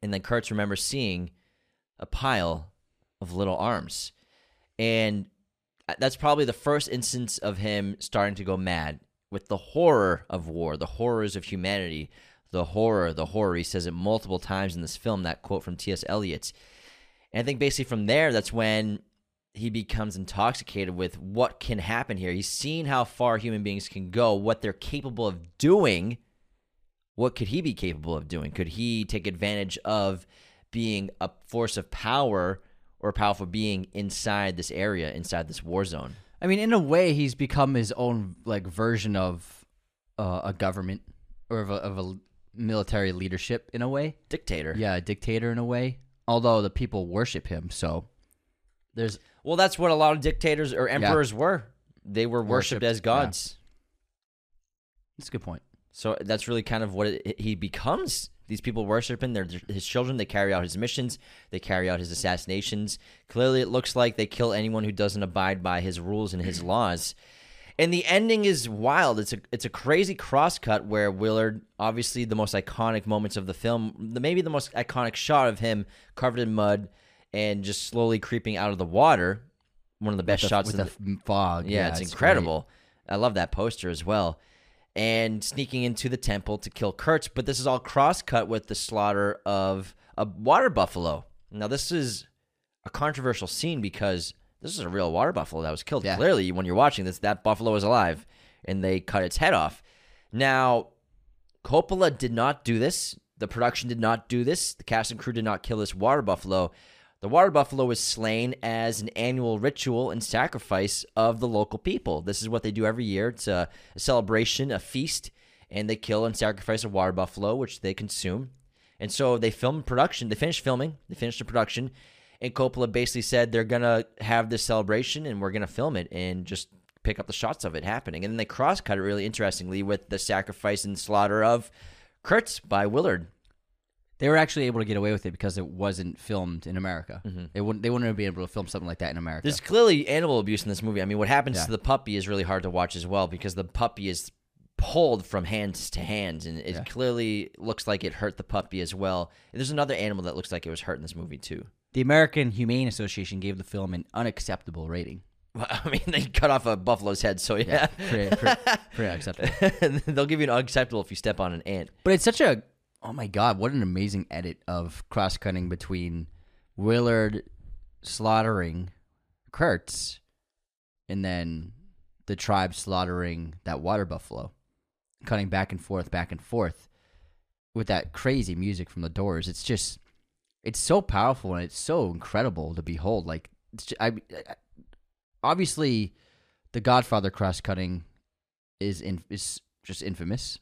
And then Kurtz remembers seeing a pile of little arms. And uh, that's probably the first instance of him starting to go mad with the horror of war, the horrors of humanity, the horror, the horror. He says it multiple times in this film, that quote from T.S. Eliot. And I think basically from there, that's when he becomes intoxicated with what can happen here. He's seen how far human beings can go, what they're capable of doing. What could he be capable of doing? Could he take advantage of being a force of power or a powerful being inside this area, inside this war zone? I mean, in a way, he's become his own like version of uh, a government or of a, of a military leadership in a way. Dictator. Yeah, a dictator in a way. Although the people worship him, so there's Well, that's what a lot of dictators or emperors were. They were worshipped Worshipped, as yeah. gods. that's a good point. So that's really kind of what it, he becomes. These people worship him. They're his children. They carry out his missions. They carry out his assassinations. Clearly, it looks like they kill anyone who doesn't abide by his rules and his laws. And the ending is wild. It's a it's a crazy crosscut where Willard, obviously the most iconic moments of the film, the maybe the most iconic shot of him covered in mud and just slowly creeping out of the water. One of the best The- shots with in the the, fog. yeah, it's, great. incredible. I love that poster as well. And sneaking into the temple to kill Kurtz, but this is all cross cut with the slaughter of a water buffalo. Now, this is a controversial scene because this is a real water buffalo that was killed. Yeah. Clearly, when you're watching this, that buffalo is alive, and they cut its head off. Now, Coppola did not do this. The production did not do this. The cast and crew did not kill this water buffalo. The water buffalo is slain as an annual ritual and sacrifice of the local people. This is what they do every year. It's a, a celebration, a feast, and they kill and sacrifice a water buffalo, which they consume. And so they filmed production. They finished filming. They finished the production, and Coppola basically said they're gonna have this celebration and we're gonna film it and just pick up the shots of it happening. And then they cross cut it really interestingly with the sacrifice and slaughter of Kurtz by Willard. They were actually able to get away with it because it wasn't filmed in America. Mm-hmm. They wouldn't. They wouldn't have been able to film something like that in America. There's clearly animal abuse in this movie. I mean, what happens Yeah. to the puppy is really hard to watch as well because the puppy is pulled from hands to hands, and it Yeah. clearly looks like it hurt the puppy as well. And there's another animal that looks like it was hurt in this movie too. the American Humane Association gave the film an unacceptable rating. Well, I mean, they cut off a buffalo's head, so yeah, Pretty, pretty, pretty unacceptable. they'll give you an unacceptable if you step on an ant. But it's such a oh my god, what an amazing edit of cross cutting between Willard slaughtering Kurtz and then the tribe slaughtering that water buffalo. Cutting back and forth, back and forth with that crazy music from the doors. It's just it's so powerful and it's so incredible to behold. Like it's ju- I, I obviously the Godfather cross cutting is in, is just infamous.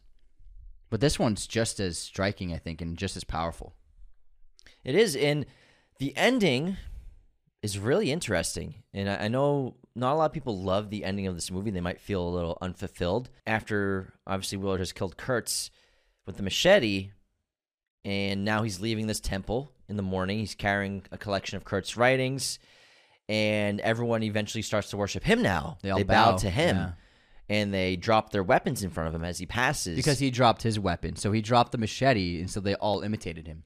But this one's just as striking, I think, and just as powerful. It is, and the ending is really interesting. And I, I know not a lot of people love the ending of this movie. They might feel a little unfulfilled after obviously Willard has killed Kurtz with the machete, and now he's leaving this temple in the morning. He's carrying a collection of Kurt's writings, and everyone eventually starts to worship him now. They all bow, bow, to him. yeah. And they drop their weapons in front of him as he passes. Because he dropped his weapon. So he dropped the machete, and so they all imitated him.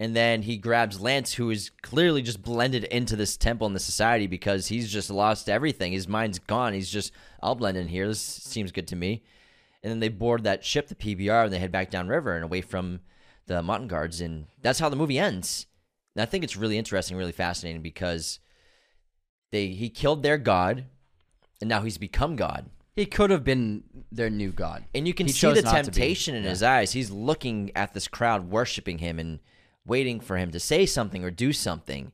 And then he grabs Lance, who is clearly just blended into this temple and the society because he's just lost everything. His mind's gone. He's just, I'll blend in here. This seems good to me. And then they board that ship, the PBR, and they head back downriver and away from the Montagnards. And that's how the movie ends. And I think it's really interesting, really fascinating because they he killed their god, and now he's become God. He could have been their new god. And you can He see the not to be. temptation in his eyes. He's looking at this crowd worshiping him and waiting for him to say something or do something,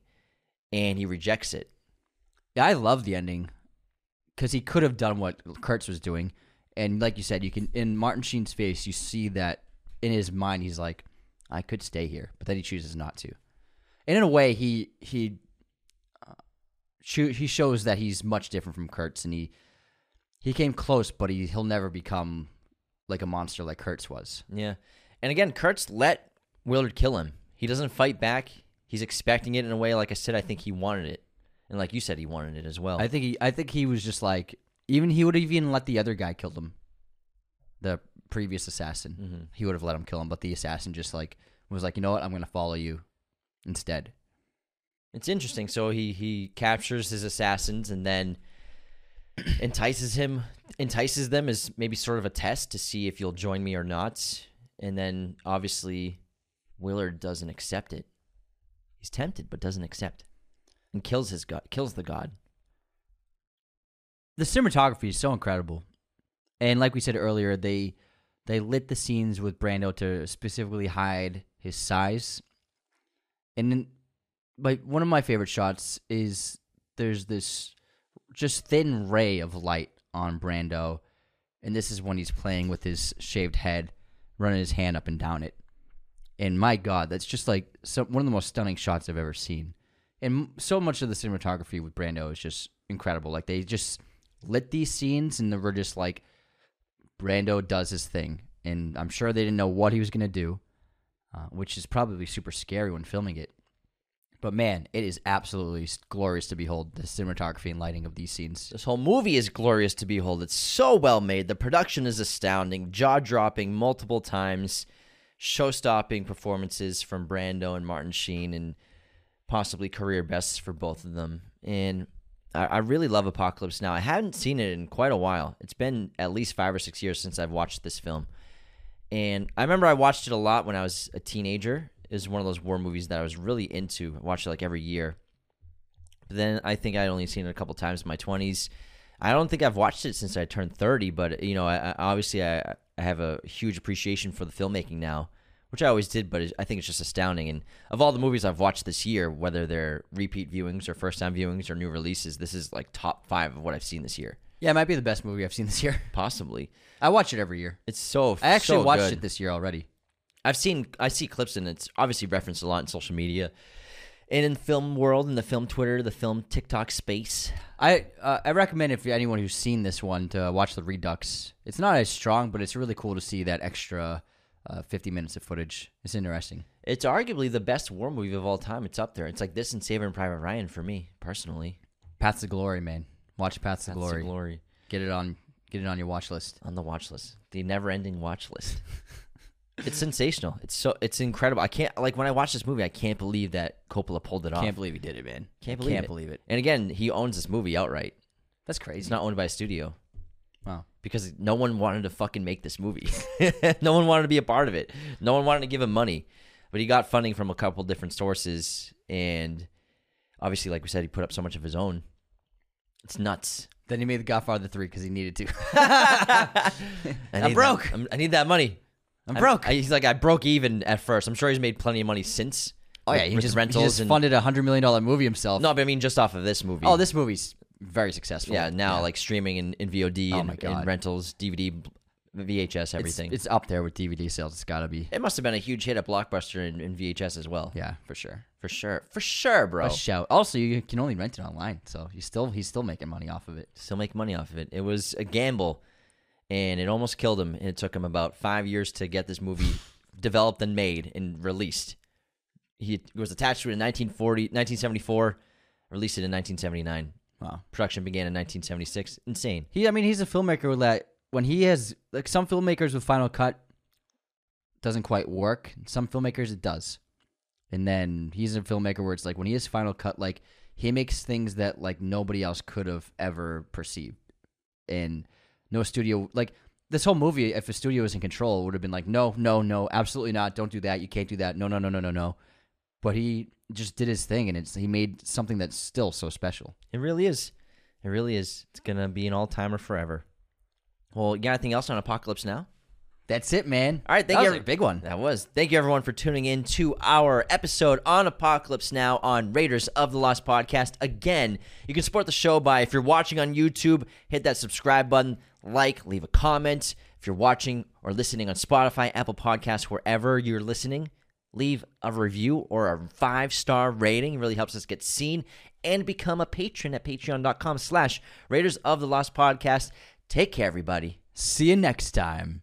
and he rejects it. Yeah, I love the ending because he could have done what Kurtz was doing, and like you said, you can in Martin Sheen's face, you see that in his mind, he's like, "I could stay here," but then he chooses not to. And in a way, he he uh, he shows that he's much different from Kurtz, and he he came close, but he he'll never become like a monster like Kurtz was. Yeah. And again, Kurtz let Willard kill him. He doesn't fight back. He's expecting it in a way, like I said, I think he wanted it. And like you said, he wanted it as well. I think he I think he was just like even he would have even let the other guy kill him. The previous assassin. Mm-hmm. He would have let him kill him, but the assassin just like was like, "You know what? I'm going to follow you instead." It's interesting. So he he captures his assassins and then entices him entices them as maybe sort of a test to see if you'll join me or not. And then obviously Willard doesn't accept it. He's tempted but doesn't accept. And kills his god kills the god. The cinematography is so incredible. And like we said earlier, they they lit the scenes with Brando to specifically hide his size. And then like one of my favorite shots is there's this just thin ray of light on Brando, and this is when he's playing with his shaved head, running his hand up and down it. And my God, that's just like so, one of the most stunning shots I've ever seen. And so much of the cinematography with Brando is just incredible. Like they just lit these scenes, and they were just like, Brando does his thing, and I'm sure they didn't know what he was gonna do, uh, which is probably super scary when filming it. But man, it is absolutely glorious to behold the cinematography and lighting of these scenes. This whole movie is glorious to behold. It's so well made. The production is astounding, jaw dropping multiple times, show stopping performances from Brando and Martin Sheen, and possibly career bests for both of them. And I, I really love Apocalypse Now. I haven't seen it in quite a while. It's been at least five or six years since I've watched this film. And I remember I watched it a lot when I was a teenager is one of those war movies that I was really into. I watched it like every year. But then I think I'd only seen it a couple times in my 20s. I don't think I've watched it since I turned 30, but you know, I, I, obviously I, I have a huge appreciation for the filmmaking now, which I always did, but I think it's just astounding. And of all the movies I've watched this year, whether they're repeat viewings or first time viewings or new releases, this is like top five of what I've seen this year. Yeah, it might be the best movie I've seen this year. Possibly. I watch it every year. It's so. I actually so watched good. it this year already. I've seen I see clips and it's obviously referenced a lot in social media and in film world, in the film Twitter, the film TikTok space. I uh, I recommend if anyone who's seen this one to watch the Redux. It's not as strong, but it's really cool to see that extra uh, 50 minutes of footage. It's interesting. It's arguably the best war movie of all time. It's up there. It's like this and Saving Private Ryan for me personally. Paths to Glory, man. Watch Paths to Glory. the glory Get it on get it on your watch list. on the watch list, the never-ending watch list. it's sensational. It's so it's incredible. I can't like when I watch this movie, I can't believe that Coppola pulled it off. Can't believe he did it, man. Can't believe can't it. believe it. And again, he owns this movie outright. That's crazy. It's not owned by a studio. wow. because no one wanted to fucking make this movie. no one wanted to be a part of it. No one wanted to give him money. But he got funding from a couple different sources and obviously like we said he put up so much of his own. It's nuts. Then he made The Godfather 3 because he needed to. I I'm need broke. that- I'm- I need that money. I'm broke. I, he's like I broke even at first. I'm sure he's made plenty of money since. oh, yeah. with- He with just, he rentals just and funded a $100 million movie himself. no, but I mean just off of this movie. Oh, this movie's very successful. yeah. Now like streaming and, and VOD Oh and, and rentals, DVD, VHS, everything. It's, up there with DVD sales. It's got to be. it must have been a huge hit at Blockbuster and, and VHS as well. Yeah, for sure. For sure. For sure, bro. A shout. Also, you can only rent it online, so he's still he's still making money off of it. Still make money off of it. It was a gamble, and it almost killed him. And it took him about five years to get this movie developed and made and released. He was attached to it in 1940, 1974, released it in 1979. Wow. Production began in 1976. Insane. He, I mean, he's a filmmaker that when he has like some filmmakers with Final Cut doesn't quite work. Some filmmakers it does, and then he's a filmmaker where it's like when he has Final Cut, like he makes things that like nobody else could have ever perceived, and no studio like this whole movie. If a studio was in control, would have been like, no, no, no, absolutely not. Don't do that. You can't do that. No, no, no, no, no, no. But he just did his thing, and it's he made something that's still so special. It really is. It really is. It's going to be an all timer forever. Well, you got anything else on Apocalypse Now? That's it, man. All right, thank that you. was a big one. That was. Thank you, everyone, for tuning in to our episode on Apocalypse Now on Raiders of the Lost podcast. Again, you can support the show by, if you're watching on YouTube, hit that subscribe button, like, leave a comment. If you're watching or listening on Spotify, Apple Podcasts, wherever you're listening, leave a review or a five star rating. It really helps us get seen and become a patron at patreon.com slash Raiders of the Lost podcast. Take care, everybody. See you next time.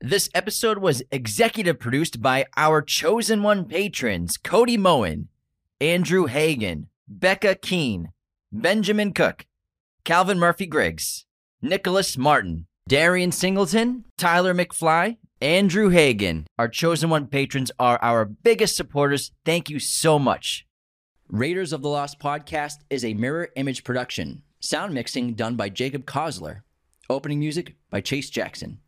This episode was executive produced by our chosen one patrons Cody Moen, Andrew Hagan, Becca Keene, Benjamin Cook, Calvin Murphy Griggs, Nicholas Martin, Darian Singleton, Tyler McFly, Andrew Hagan. Our chosen one patrons are our biggest supporters. Thank you so much. Raiders of the Lost podcast is a mirror image production. Sound mixing done by Jacob Kosler. Opening music by Chase Jackson.